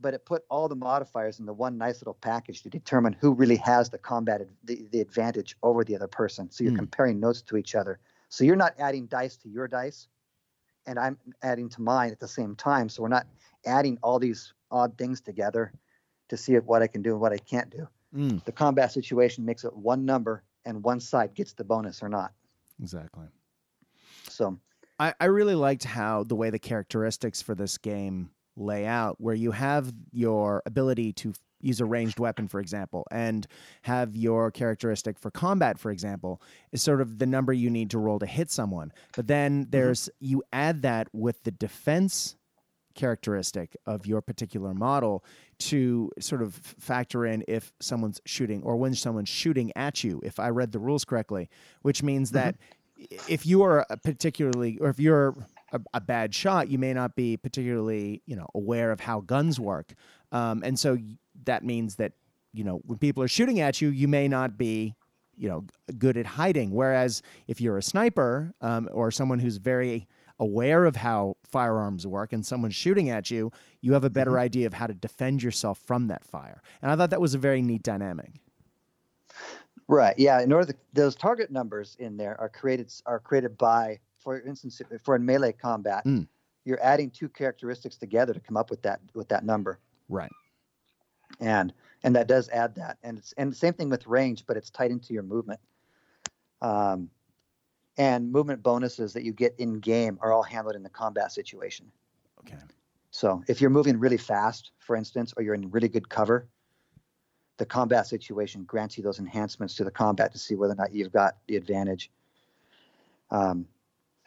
Speaker 2: but it put all the modifiers in the one nice little package to determine who really has the combat the, the advantage over the other person. So you're mm. comparing notes to each other. So you're not adding dice to your dice, and I'm adding to mine at the same time. So we're not adding all these odd things together to see what I can do and what I can't do.
Speaker 1: Mm.
Speaker 2: The combat situation makes it one number, and one side gets the bonus or not.
Speaker 1: Exactly.
Speaker 2: So
Speaker 1: I, I really liked how the way the characteristics for this game lay out, where you have your ability to use a ranged weapon, for example, and have your characteristic for combat, for example, is sort of the number you need to roll to hit someone. But then there's mm-hmm. you add that with the defense characteristic of your particular model to sort of factor in if someone's shooting or when someone's shooting at you, if I read the rules correctly, which means that mm-hmm. If you are a particularly, or if you're a, a, bad shot, you may not be particularly, you know, aware of how guns work. Um, and so that means that, you know, when people are shooting at you, you may not be you know good at hiding whereas if you're a sniper um, or someone who's very aware of how firearms work and someone's shooting at you, you have a better mm-hmm. idea of how to defend yourself from that fire. And I thought that was a very neat dynamic.
Speaker 2: Right. Yeah. In order, to, those target numbers in there are created are created by, for instance, for in melee combat, mm. you're adding two characteristics together to come up with that with that number.
Speaker 1: Right.
Speaker 2: And and that does add that, and it's and the same thing with range, but it's tied into your movement. Um, and movement bonuses that you get in game are all handled in the combat situation.
Speaker 1: Okay.
Speaker 2: So if you're moving really fast, for instance, or you're in really good cover, the combat situation grants you those enhancements to the combat to see whether or not you've got the advantage. Um,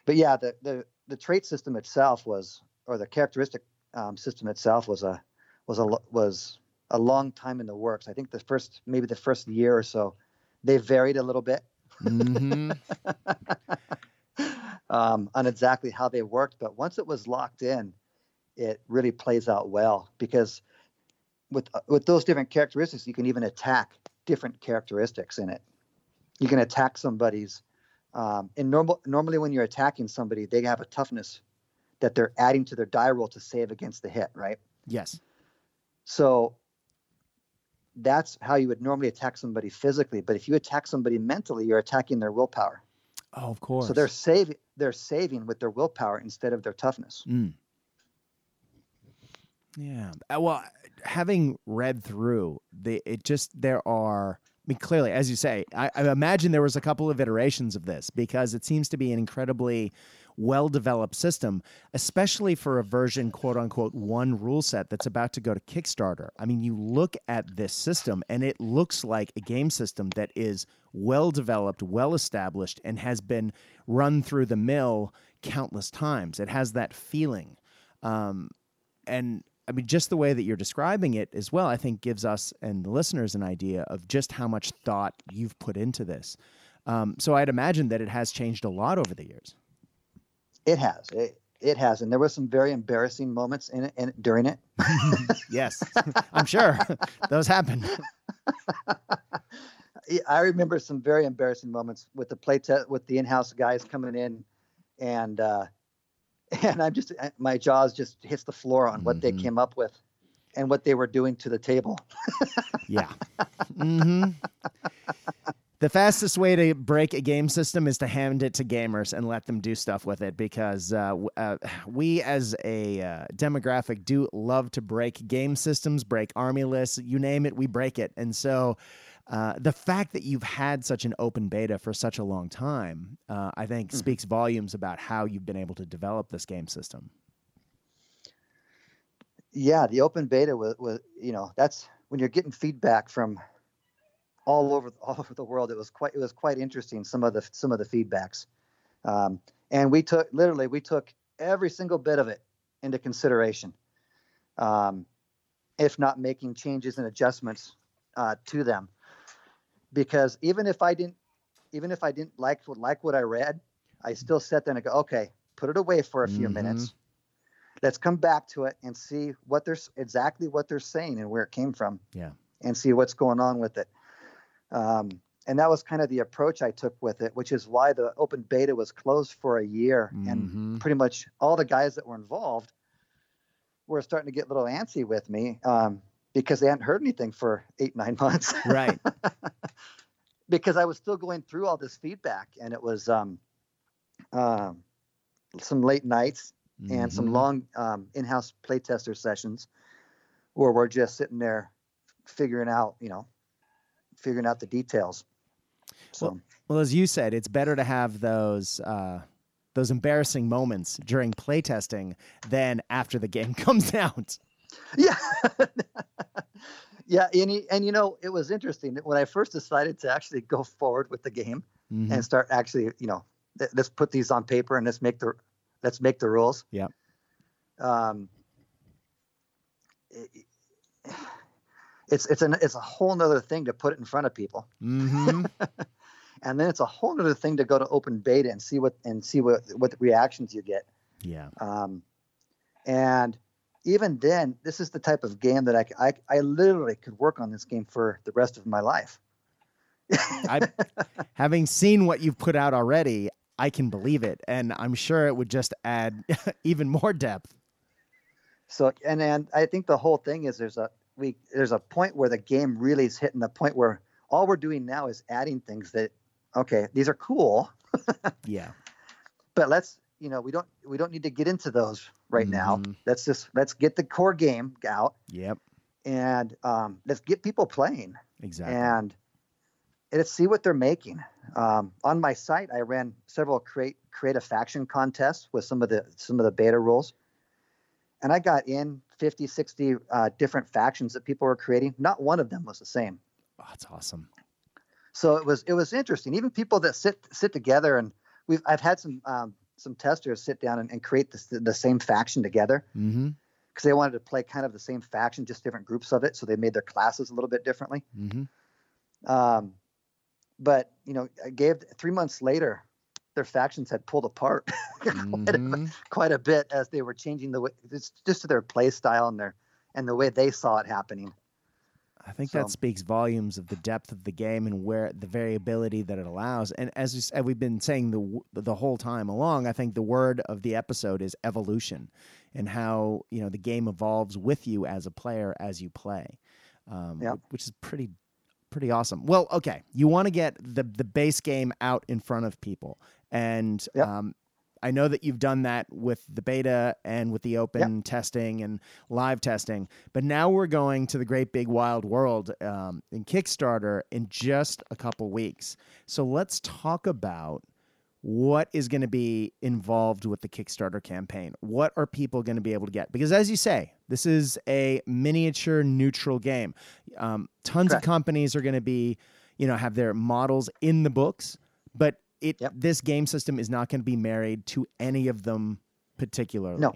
Speaker 2: but yeah, the, the the trait system itself was, or the characteristic um, system itself was a was a was a long time in the works. I think the first maybe the first year or so, they varied a little bit mm-hmm. *laughs* um, on exactly how they worked. But once it was locked in, it really plays out well because with uh, with those different characteristics, you can even attack different characteristics in it. You can attack somebody's. Um, and normal, normally, when you're attacking somebody, they have a toughness that they're adding to their die roll to save against the hit, right?
Speaker 1: Yes.
Speaker 2: So that's how you would normally attack somebody physically. But if you attack somebody mentally, you're attacking their willpower.
Speaker 1: Oh, of course.
Speaker 2: So they're saving they're saving with their willpower instead of their toughness.
Speaker 1: Mm. Yeah. Uh, well, having read through the, it just there are. I mean, clearly, as you say, I, I imagine there was a couple of iterations of this because it seems to be an incredibly well developed system, especially for a version, quote unquote, one rule set that's about to go to Kickstarter. I mean, you look at this system and it looks like a game system that is well developed, well established, and has been run through the mill countless times. It has that feeling. Um, and I mean, just the way that you're describing it as well, I think gives us and the listeners an idea of just how much thought you've put into this. Um, so I'd imagine that it has changed a lot over the years.
Speaker 2: It has. It, it has, and there were some very embarrassing moments in it, in it during it. *laughs*
Speaker 1: yes, *laughs* I'm sure *laughs* those happened.
Speaker 2: I remember some very embarrassing moments with the play test with the in-house guys coming in, and uh, *laughs* and I'm just my jaws just hits the floor on what mm-hmm. they came up with, and what they were doing to the table. *laughs*
Speaker 1: yeah. Mm-hmm the fastest way to break a game system is to hand it to gamers and let them do stuff with it because uh, uh, we as a uh, demographic do love to break game systems break army lists you name it we break it and so uh, the fact that you've had such an open beta for such a long time uh, i think mm-hmm. speaks volumes about how you've been able to develop this game system
Speaker 2: yeah the open beta was, was you know that's when you're getting feedback from all over *laughs* all over the world. It was quite it was quite interesting some of the some of the feedbacks, um, and we took literally we took every single bit of it into consideration, um, if not making changes and adjustments uh, to them, because even if I didn't even if I didn't like like what I read, I still sat there and go, okay, put it away for a few mm-hmm. minutes. Let's come back to it and see what they're exactly what they're saying and where it came from.
Speaker 1: Yeah.
Speaker 2: And see what's going on with it. Um, and that was kind of the approach I took with it, which is why the open beta was closed for a year. Mm-hmm. And pretty much all the guys that were involved were starting to get a little antsy with me um, because they hadn't heard anything for eight, nine months. *laughs*
Speaker 1: Right.
Speaker 2: because I was still going through all this feedback, and it was um, um, some late nights mm-hmm. and some mm-hmm. long um, in-house playtester sessions where we're just sitting there figuring out, you know, figuring out the details. So,
Speaker 1: well, well, as you said, it's better to have those uh, those embarrassing moments during playtesting than after the game *laughs* comes out.
Speaker 2: Yeah. *laughs* yeah, and, and you know, it was interesting when I first decided to actually go forward with the game mm-hmm. and start actually, you know, let's put these on paper and let's make the let's make the rules.
Speaker 1: Yeah.
Speaker 2: Um, it, it's it's an it's a whole nother thing to put it in front of people.
Speaker 1: Mm-hmm. *laughs*
Speaker 2: and then it's a whole other thing to go to open beta and see what and see what what reactions you get.
Speaker 1: Yeah.
Speaker 2: Um, and even then, this is the type of game that I, I, I literally could work on this game for the rest of my life. *laughs*
Speaker 1: I, having seen what you've put out already, I can believe it, and I'm sure it would just add *laughs* even more depth.
Speaker 2: So, and and I think the whole thing is there's a we there's a point where the game really is hitting the point where all we're doing now is adding things that okay, these are cool. *laughs*
Speaker 1: yeah.
Speaker 2: But let's, you know, we don't we don't need to get into those right mm-hmm. now. Let's just let's get the core game out.
Speaker 1: Yep.
Speaker 2: And um, let's get people playing.
Speaker 1: Exactly.
Speaker 2: And let's see what they're making. Um, on my site, I ran several create create a faction contests with some of the some of the beta rules, and I got in 50, 60 uh, different factions that people were creating. Not one of them was the same.
Speaker 1: Oh, that's awesome.
Speaker 2: So it was it was interesting. Even people that sit sit together and we've I've had some um, some testers sit down and, and create the the same faction together
Speaker 1: because mm-hmm.
Speaker 2: they wanted to play kind of the same faction, just different groups of it. So they made their classes a little bit differently.
Speaker 1: Mm-hmm.
Speaker 2: Um, but you know, I gave three months later, their factions had pulled apart *laughs* mm-hmm. quite, a, bit as they were changing the way just, just to their play style and their and the way they saw it happening.
Speaker 1: I think so. that speaks volumes of the depth of the game and where the variability that it allows. And as we've been saying the the whole time along, I think the word of the episode is evolution, and how you know the game evolves with you as a player as you play, um, which is pretty pretty awesome. Well, okay, you want to get the the base game out in front of people, and
Speaker 2: yep.
Speaker 1: um, I know that you've done that with the beta and with the open yep. testing and live testing, but now we're going to the great big wild world um, in Kickstarter in just a couple weeks. So let's talk about what is going to be involved with the Kickstarter campaign. What are people going to be able to get? Because as you say, this is a miniature neutral game. Um, tons Correct. of companies are going to be, you know, have their models in the books, but it
Speaker 2: yep.
Speaker 1: this game system is not going to be married to any of them particularly.
Speaker 2: No,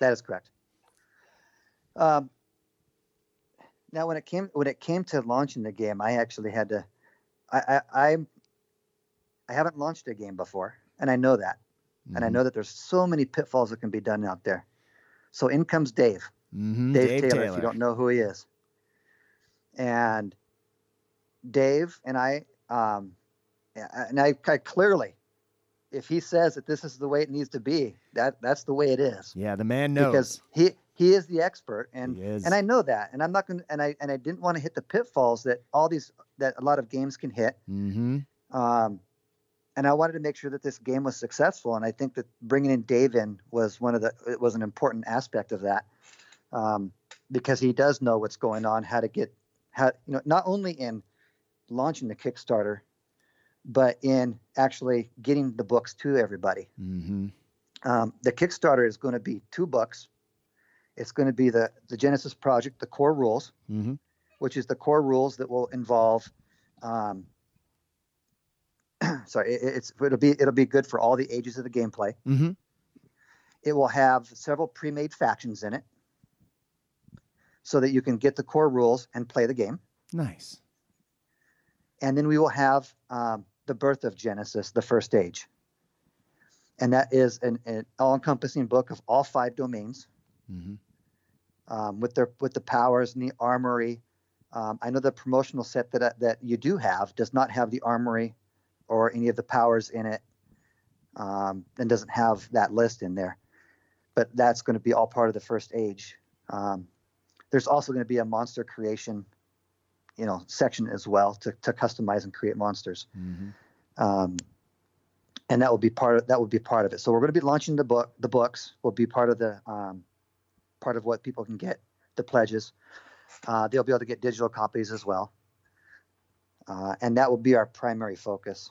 Speaker 2: that is correct. Um, now, when it came when it came to launching the game, I actually had to. I I I, I haven't launched a game before, and I know that, mm-hmm. and I mm-hmm. know that there's so many pitfalls that can be done out there. So in comes Dave,
Speaker 1: mm-hmm.
Speaker 2: Dave,
Speaker 1: Dave
Speaker 2: Taylor,
Speaker 1: Taylor.
Speaker 2: If you don't know who he is, and Dave and I um, and I, I clearly, if he says that this is the way it needs to be, that that's the way it is.
Speaker 1: Yeah, the man knows
Speaker 2: because he he is the expert, and
Speaker 1: and
Speaker 2: I know that, and I'm not going and I and I didn't want to hit the pitfalls that all these that a lot of games can hit.
Speaker 1: Mm-hmm.
Speaker 2: Um, and I wanted to make sure that this game was successful, and I think that bringing in Dave in was one of the it was an important aspect of that, um, because he does know what's going on, how to get how you know not only in launching the Kickstarter, but in actually getting the books to everybody.
Speaker 1: Mm-hmm.
Speaker 2: Um, the Kickstarter is going to be two books. It's going to be the the Genesys Project, the core rules,
Speaker 1: mm-hmm.
Speaker 2: which is the core rules that will involve. Um, *clears throat* sorry, it, it's it'll be it'll be good for all the ages of the gameplay.
Speaker 1: Mm-hmm.
Speaker 2: It will have several pre-made factions in it, so that you can get the core rules and play the game.
Speaker 1: Nice.
Speaker 2: And then we will have um, the birth of Genesys, the first age. And that is an, an all encompassing book of all five domains
Speaker 1: mm-hmm.
Speaker 2: um, with, their, with the powers and the armory. Um, I know the promotional set that, that you do have does not have the armory or any of the powers in it um, and doesn't have that list in there. But that's going to be all part of the first age. Um, there's also going to be a monster creation you know section as well to, to customize and create monsters.
Speaker 1: Mm-hmm.
Speaker 2: Um, and that will be part of that will be part of it. So we're going to be launching the book. The books will be part of the um, part of what people can get. The pledges. Uh, they'll be able to get digital copies as well, uh, and that will be our primary focus.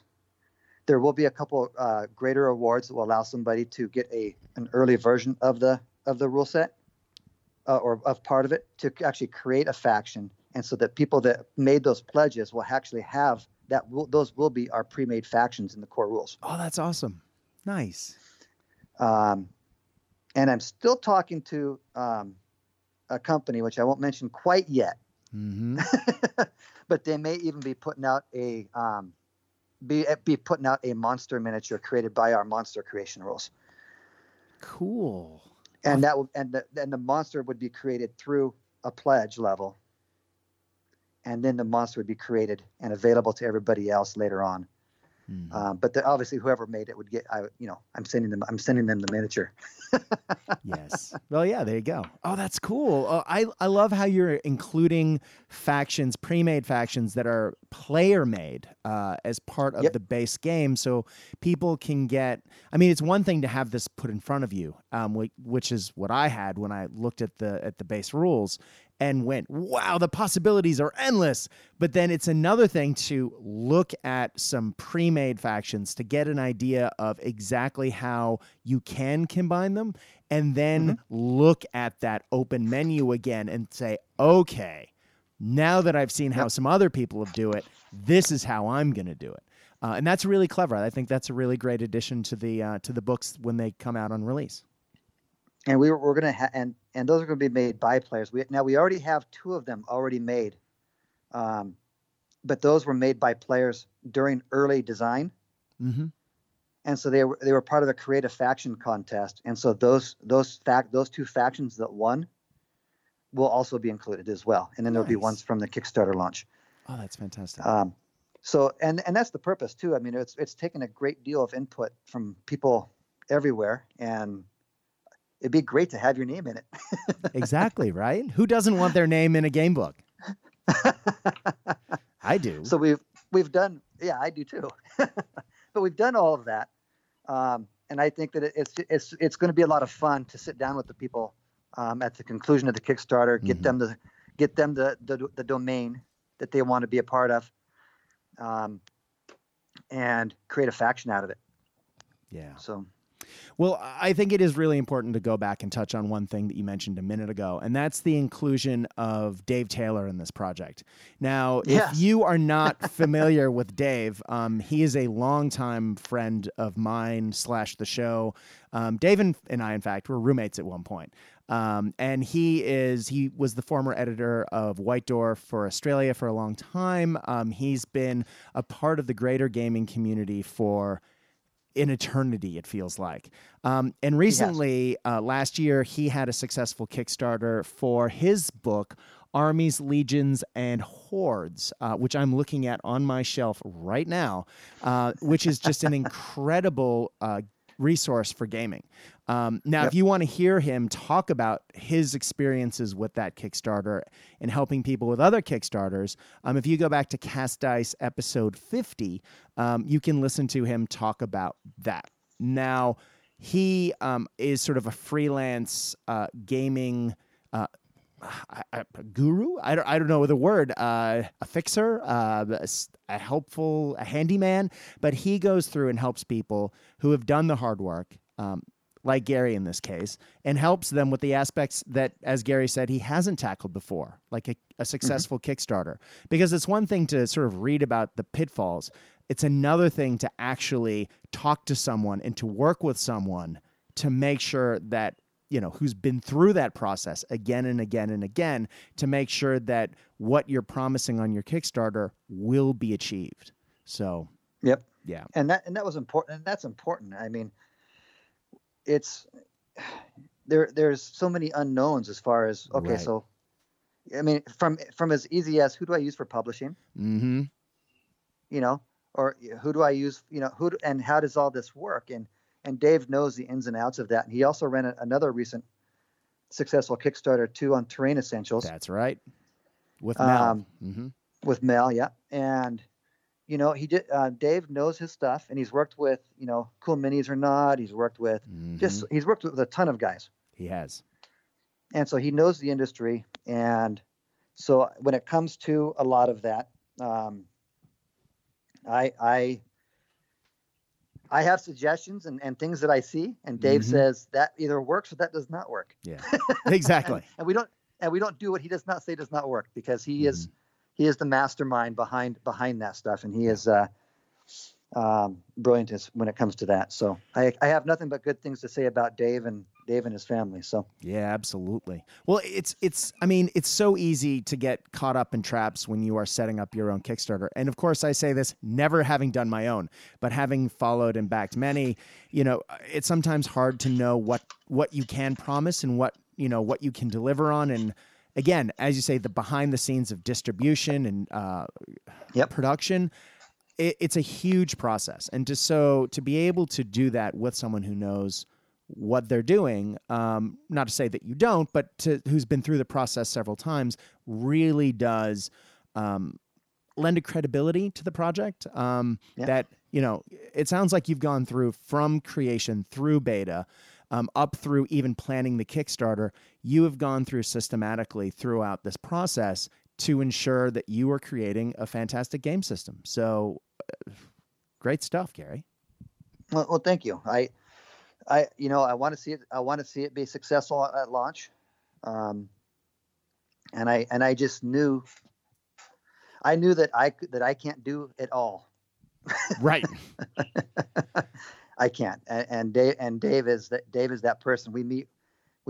Speaker 2: there will be a couple uh, greater awards that will allow somebody to get a an early version of the of the rule set uh, or of part of it to actually create a faction, and so that people that made those pledges will actually have that. Will, those will be our pre-made factions in the core rules.
Speaker 1: Oh, that's awesome. Nice.
Speaker 2: Um, and I'm still talking to um, a company which I won't mention quite yet,
Speaker 1: Mm-hmm. *laughs*
Speaker 2: but they may even be putting out a um, be be putting out a monster miniature created by our monster creation rules,
Speaker 1: cool.
Speaker 2: and that will and the and the monster would be created through a pledge level, and then the monster would be created and available to everybody else later on.
Speaker 1: Mhm.
Speaker 2: Um, but the, obviously, whoever made it would get. I you know I'm sending them I'm sending them the miniature. *laughs*
Speaker 1: yes. Well, yeah, there you go. Oh, that's cool. Uh, I I love how you're including factions, pre-made factions that are player-made uh, as part of
Speaker 2: Yep.
Speaker 1: the base game, so people can get. I mean, it's one thing to have this put in front of you, um, whi- which is what I had when I looked at the at the base rules and went, "Wow, the possibilities are endless." But then it's another thing to look at some pre-made factions to get an idea of exactly how you can combine them and then look at that open menu again and say, "Okay, now that I've seen how some other people have do it, this is how I'm going to do it." Uh, and that's really clever. I think that's a really great addition to the uh, to the books when they come out on release.
Speaker 2: And we were, we're going to ha- and and those are going to be made by players. We now we already have two of them already made, um, but those were made by players during early design,
Speaker 1: Mm-hmm.
Speaker 2: and so they were they were part of the creative faction contest. And so those those fact those two factions that won will also be included as well. And then there'll be ones from the Kickstarter launch.
Speaker 1: Oh, that's fantastic.
Speaker 2: Um, so and and that's the purpose too. I mean, it's it's taken a great deal of input from people everywhere, and it'd be great to have your name in it. *laughs*
Speaker 1: exactly, right? Who doesn't want their name in a game book? *laughs* I do.
Speaker 2: so we've we've done yeah i do too *laughs* but we've done all of that um, and i think that it's it's it's going to be a lot of fun to sit down with the people um, at the conclusion of the kickstarter get
Speaker 1: Mhm.
Speaker 2: them the get them the, the the domain that they want to be a part of um, and create a faction out of it
Speaker 1: yeah.
Speaker 2: so
Speaker 1: Well, I think it is really important to go back and touch on one thing that you mentioned a minute ago, and that's the inclusion of Dave Taylor in this project. Now, if you are not *laughs* familiar with Dave, um, he is a longtime friend of mine slash the show. Um, Dave and, and I, in fact, were roommates at one point. Um, and he is he was the former editor of White Dwarf for Australia for a long time. Um, he's been a part of the greater gaming community for an eternity, it feels like. Um, and recently, uh, last year, he had a successful Kickstarter for his book, Armies, Legions, and Hordes, uh, which I'm looking at on my shelf right now, uh, which is just an *laughs* incredible uh, resource for gaming. Um, now,
Speaker 2: Yep.
Speaker 1: if you want to hear him talk about his experiences with that Kickstarter and helping people with other Kickstarters, um, if you go back to Cast Dice episode 50, um, you can listen to him talk about that. Now, he um, is sort of a freelance uh, gaming uh, guru. I don't, I don't know the word. Uh, a fixer, uh, a a helpful, a handyman. But he goes through and helps people who have done the hard work, um, like Gary in this case, and helps them with the aspects that, as Gary said, he hasn't tackled before, like a, a mm-hmm. successful Kickstarter. Because it's one thing to sort of read about the pitfalls. It's another thing to actually talk to someone and to work with someone to make sure that you know who's been through that process again and again and again to make sure that what you're promising on your Kickstarter will be achieved. So,
Speaker 2: yep
Speaker 1: yeah.
Speaker 2: and that and that was important and that's important i mean it's there there's so many unknowns as far as okay
Speaker 1: Right.
Speaker 2: so i mean from from as easy as who do i use for publishing
Speaker 1: mm-hmm.
Speaker 2: you know or who do i use you know who do, and how does all this work and and dave knows the ins and outs of that and he also ran a, another recent successful kickstarter too on terrain essentials
Speaker 1: That's right. With Mel.
Speaker 2: Um,
Speaker 1: Mhm.
Speaker 2: with Mel, yeah, and you know he did. Uh, Dave knows his stuff, and he's worked with you know Cool Minis or not. He's worked with just
Speaker 1: Mhm.
Speaker 2: he's worked with a ton of guys,
Speaker 1: he has.
Speaker 2: and so he knows the industry. And so when it comes to a lot of that, um, I I I have suggestions and, and things that I see, and Dave
Speaker 1: Mhm.
Speaker 2: says that either works or that does not work.
Speaker 1: Yeah, exactly.
Speaker 2: and, *laughs* and we don't and we don't do what he does not say does not work because he is
Speaker 1: Mm-hmm.
Speaker 2: He is the mastermind behind behind that stuff, and he is uh, um, brilliant as, when it comes to that. So I I have nothing but good things to say about Dave and Dave and his family. So
Speaker 1: Yeah, absolutely. Well, it's it's I mean, it's so easy to get caught up in traps when you are setting up your own Kickstarter. And of course, I say this never having done my own, but having followed and backed many, you know, it's sometimes hard to know what what you can promise and what, you know, what you can deliver on and again, as you say the behind the scenes of distribution and uh
Speaker 2: Yep.
Speaker 1: production it, it's a huge process and to so to be able to do that with someone who knows what they're doing um, not to say that you don't but to who's been through the process several times really does um, lend a credibility to the project um,
Speaker 2: Yeah.
Speaker 1: that you know it sounds like you've gone through from creation through beta um, up through even planning the kickstarter you have gone through systematically throughout this process to ensure that you are creating a fantastic game system so uh, great stuff gary
Speaker 2: well, well thank you. I I you know I want to see it I want to see it be successful at, at launch, um, and I and I just knew I knew that I that I can't do it all.
Speaker 1: right *laughs*
Speaker 2: I can't. And, and Dave and Dave is that Dave is that person. We meet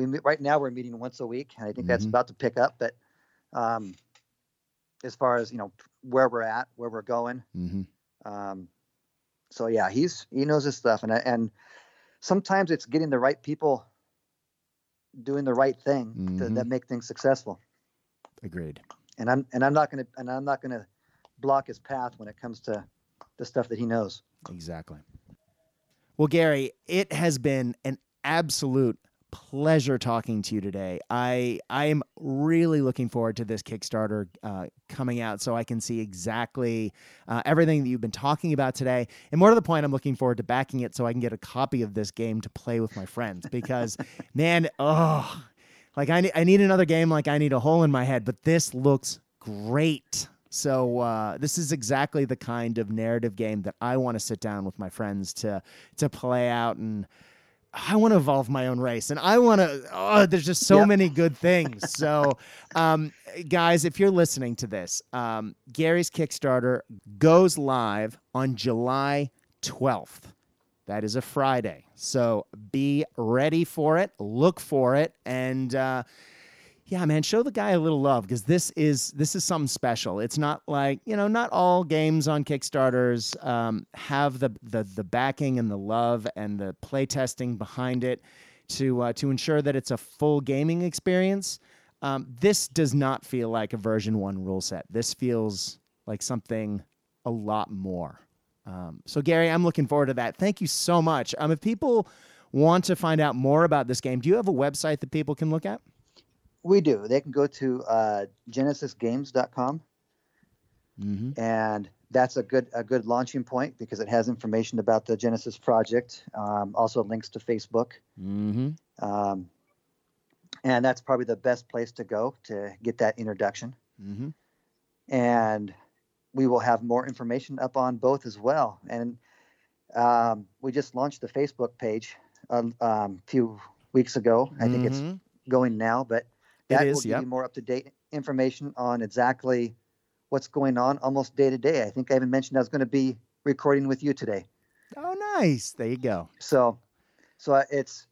Speaker 2: we right now we're meeting once a week and I think that's
Speaker 1: Mhm.
Speaker 2: about to pick up. But um as far as, you know, where we're at, where we're going.
Speaker 1: hmm
Speaker 2: Um so yeah, he's he knows his stuff and and sometimes it's getting the right people doing the right thing to,
Speaker 1: Mhm.
Speaker 2: that make things successful.
Speaker 1: agreed
Speaker 2: And I'm and I'm not gonna and I'm not gonna block his path when it comes to the stuff that he knows.
Speaker 1: Exactly. Well, Gary, it has been an absolute pleasure talking to you today. I I am really looking forward to this Kickstarter uh, coming out, so I can see exactly uh, everything that you've been talking about today. And more to the point, I'm looking forward to backing it so I can get a copy of this game to play with my friends. Because, *laughs* man, oh, like I need, I need another game. Like I need a hole in my head, but this looks great. So uh, this is exactly the kind of narrative game that I want to sit down with my friends to to play out, and I want to evolve my own race, and I want to. Oh, there's just so
Speaker 2: Yep.
Speaker 1: many *laughs* good things. So, um, guys, if you're listening to this, um, Gary's Kickstarter goes live on July 12th. That is a Friday. So be ready for it. Look for it, and. Uh, yeah, man, show the guy a little love because this is this is something special. It's not like you know, not all games on Kickstarters um, have the, the the backing and the love and the play testing behind it to uh, to ensure that it's a full gaming experience. Um, this does not feel like a version one rule set. This feels like something a lot more. Um, so, Gary, I'm looking forward to that. Thank you so much. Um, if people want to find out more about this game, do you have a website that people can look at?
Speaker 2: We do. They can go to uh, genesysgames.com
Speaker 1: Mm-hmm.
Speaker 2: and that's a good a good launching point because it has information about the Genesys project, um, also links to Facebook,
Speaker 1: Mm-hmm.
Speaker 2: um, and that's probably the best place to go to get that introduction.
Speaker 1: Mm-hmm.
Speaker 2: And we will have more information up on both as well. And um, we just launched the Facebook page a um, few weeks ago. I think it's going now, but
Speaker 1: Mm-hmm.
Speaker 2: That
Speaker 1: is,
Speaker 2: will give
Speaker 1: yep.
Speaker 2: you more up to date information on exactly what's going on almost day to day. I think I even mentioned I was going to be recording with you today.
Speaker 1: Oh, nice. There you go.
Speaker 2: So, so it's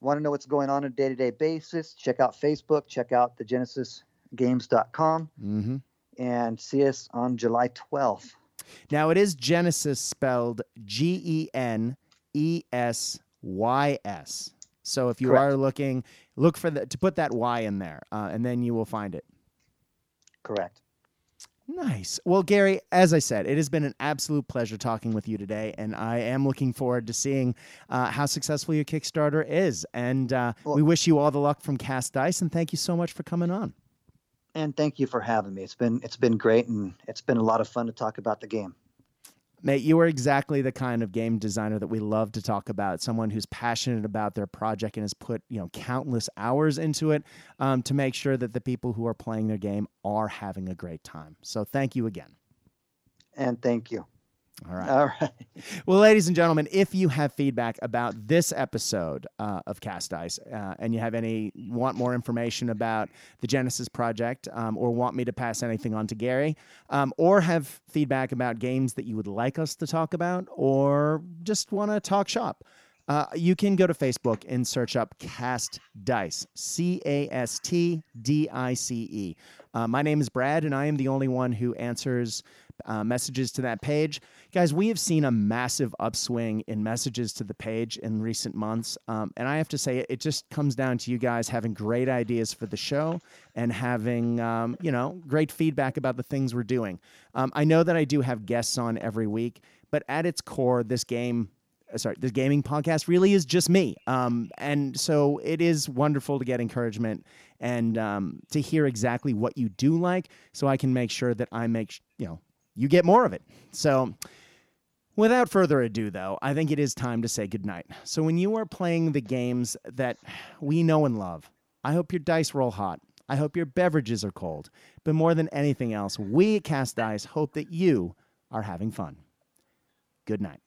Speaker 2: want to know what's going on on a day to day basis. Check out Facebook. Check out the GenesysGames.com
Speaker 1: Mm-hmm.
Speaker 2: and see us on July 12th.
Speaker 1: Now it is Genesys spelled G E N E S Y S. So if you
Speaker 2: Correct.
Speaker 1: are looking, look for the to put that Y in there, uh, and then you will find it.
Speaker 2: Correct.
Speaker 1: Nice. Well, Gary, as I said, it has been an absolute pleasure talking with you today, and I am looking forward to seeing uh, how successful your Kickstarter is. And uh,
Speaker 2: Well-
Speaker 1: we wish you all the luck from Cast Dice, and thank you so much for coming on.
Speaker 2: And thank you for having me. It's been it's been great and it's been a lot of fun to talk about the game.
Speaker 1: Mate, you are exactly the kind of game designer that we love to talk about. Someone who's passionate about their project and has put you know countless hours into it um, to make sure that the people who are playing their game are having a great time. So thank you again.
Speaker 2: And thank you.
Speaker 1: All right.
Speaker 2: All right.
Speaker 1: Well, ladies and gentlemen, if you have feedback about this episode uh, of Cast Dice uh, and you have any want more information about the Genesys project um, or want me to pass anything on to Gary um, or have feedback about games that you would like us to talk about or just want to talk shop, uh, you can go to Facebook and search up Cast Dice, C A S T D I C E. Uh, my name is Brad, and I am the only one who answers uh, messages to that page. Guys, we have seen a massive upswing in messages to the page in recent months. Um, and I have to say, it just comes down to you guys having great ideas for the show and having, um, you know, great feedback about the things we're doing. Um, I know that I do have guests on every week, but at its core, this game uh, sorry, this gaming podcast really is just me. Um, and so it is wonderful to get encouragement and um, to hear exactly what you do like so I can make sure that I make, you know, you get more of it. So, without further ado, though, I think it is time to say goodnight. So, when you are playing the games that we know and love, I hope your dice roll hot. I hope your beverages are cold. But more than anything else, we at Cast Dice hope that you are having fun. Good night.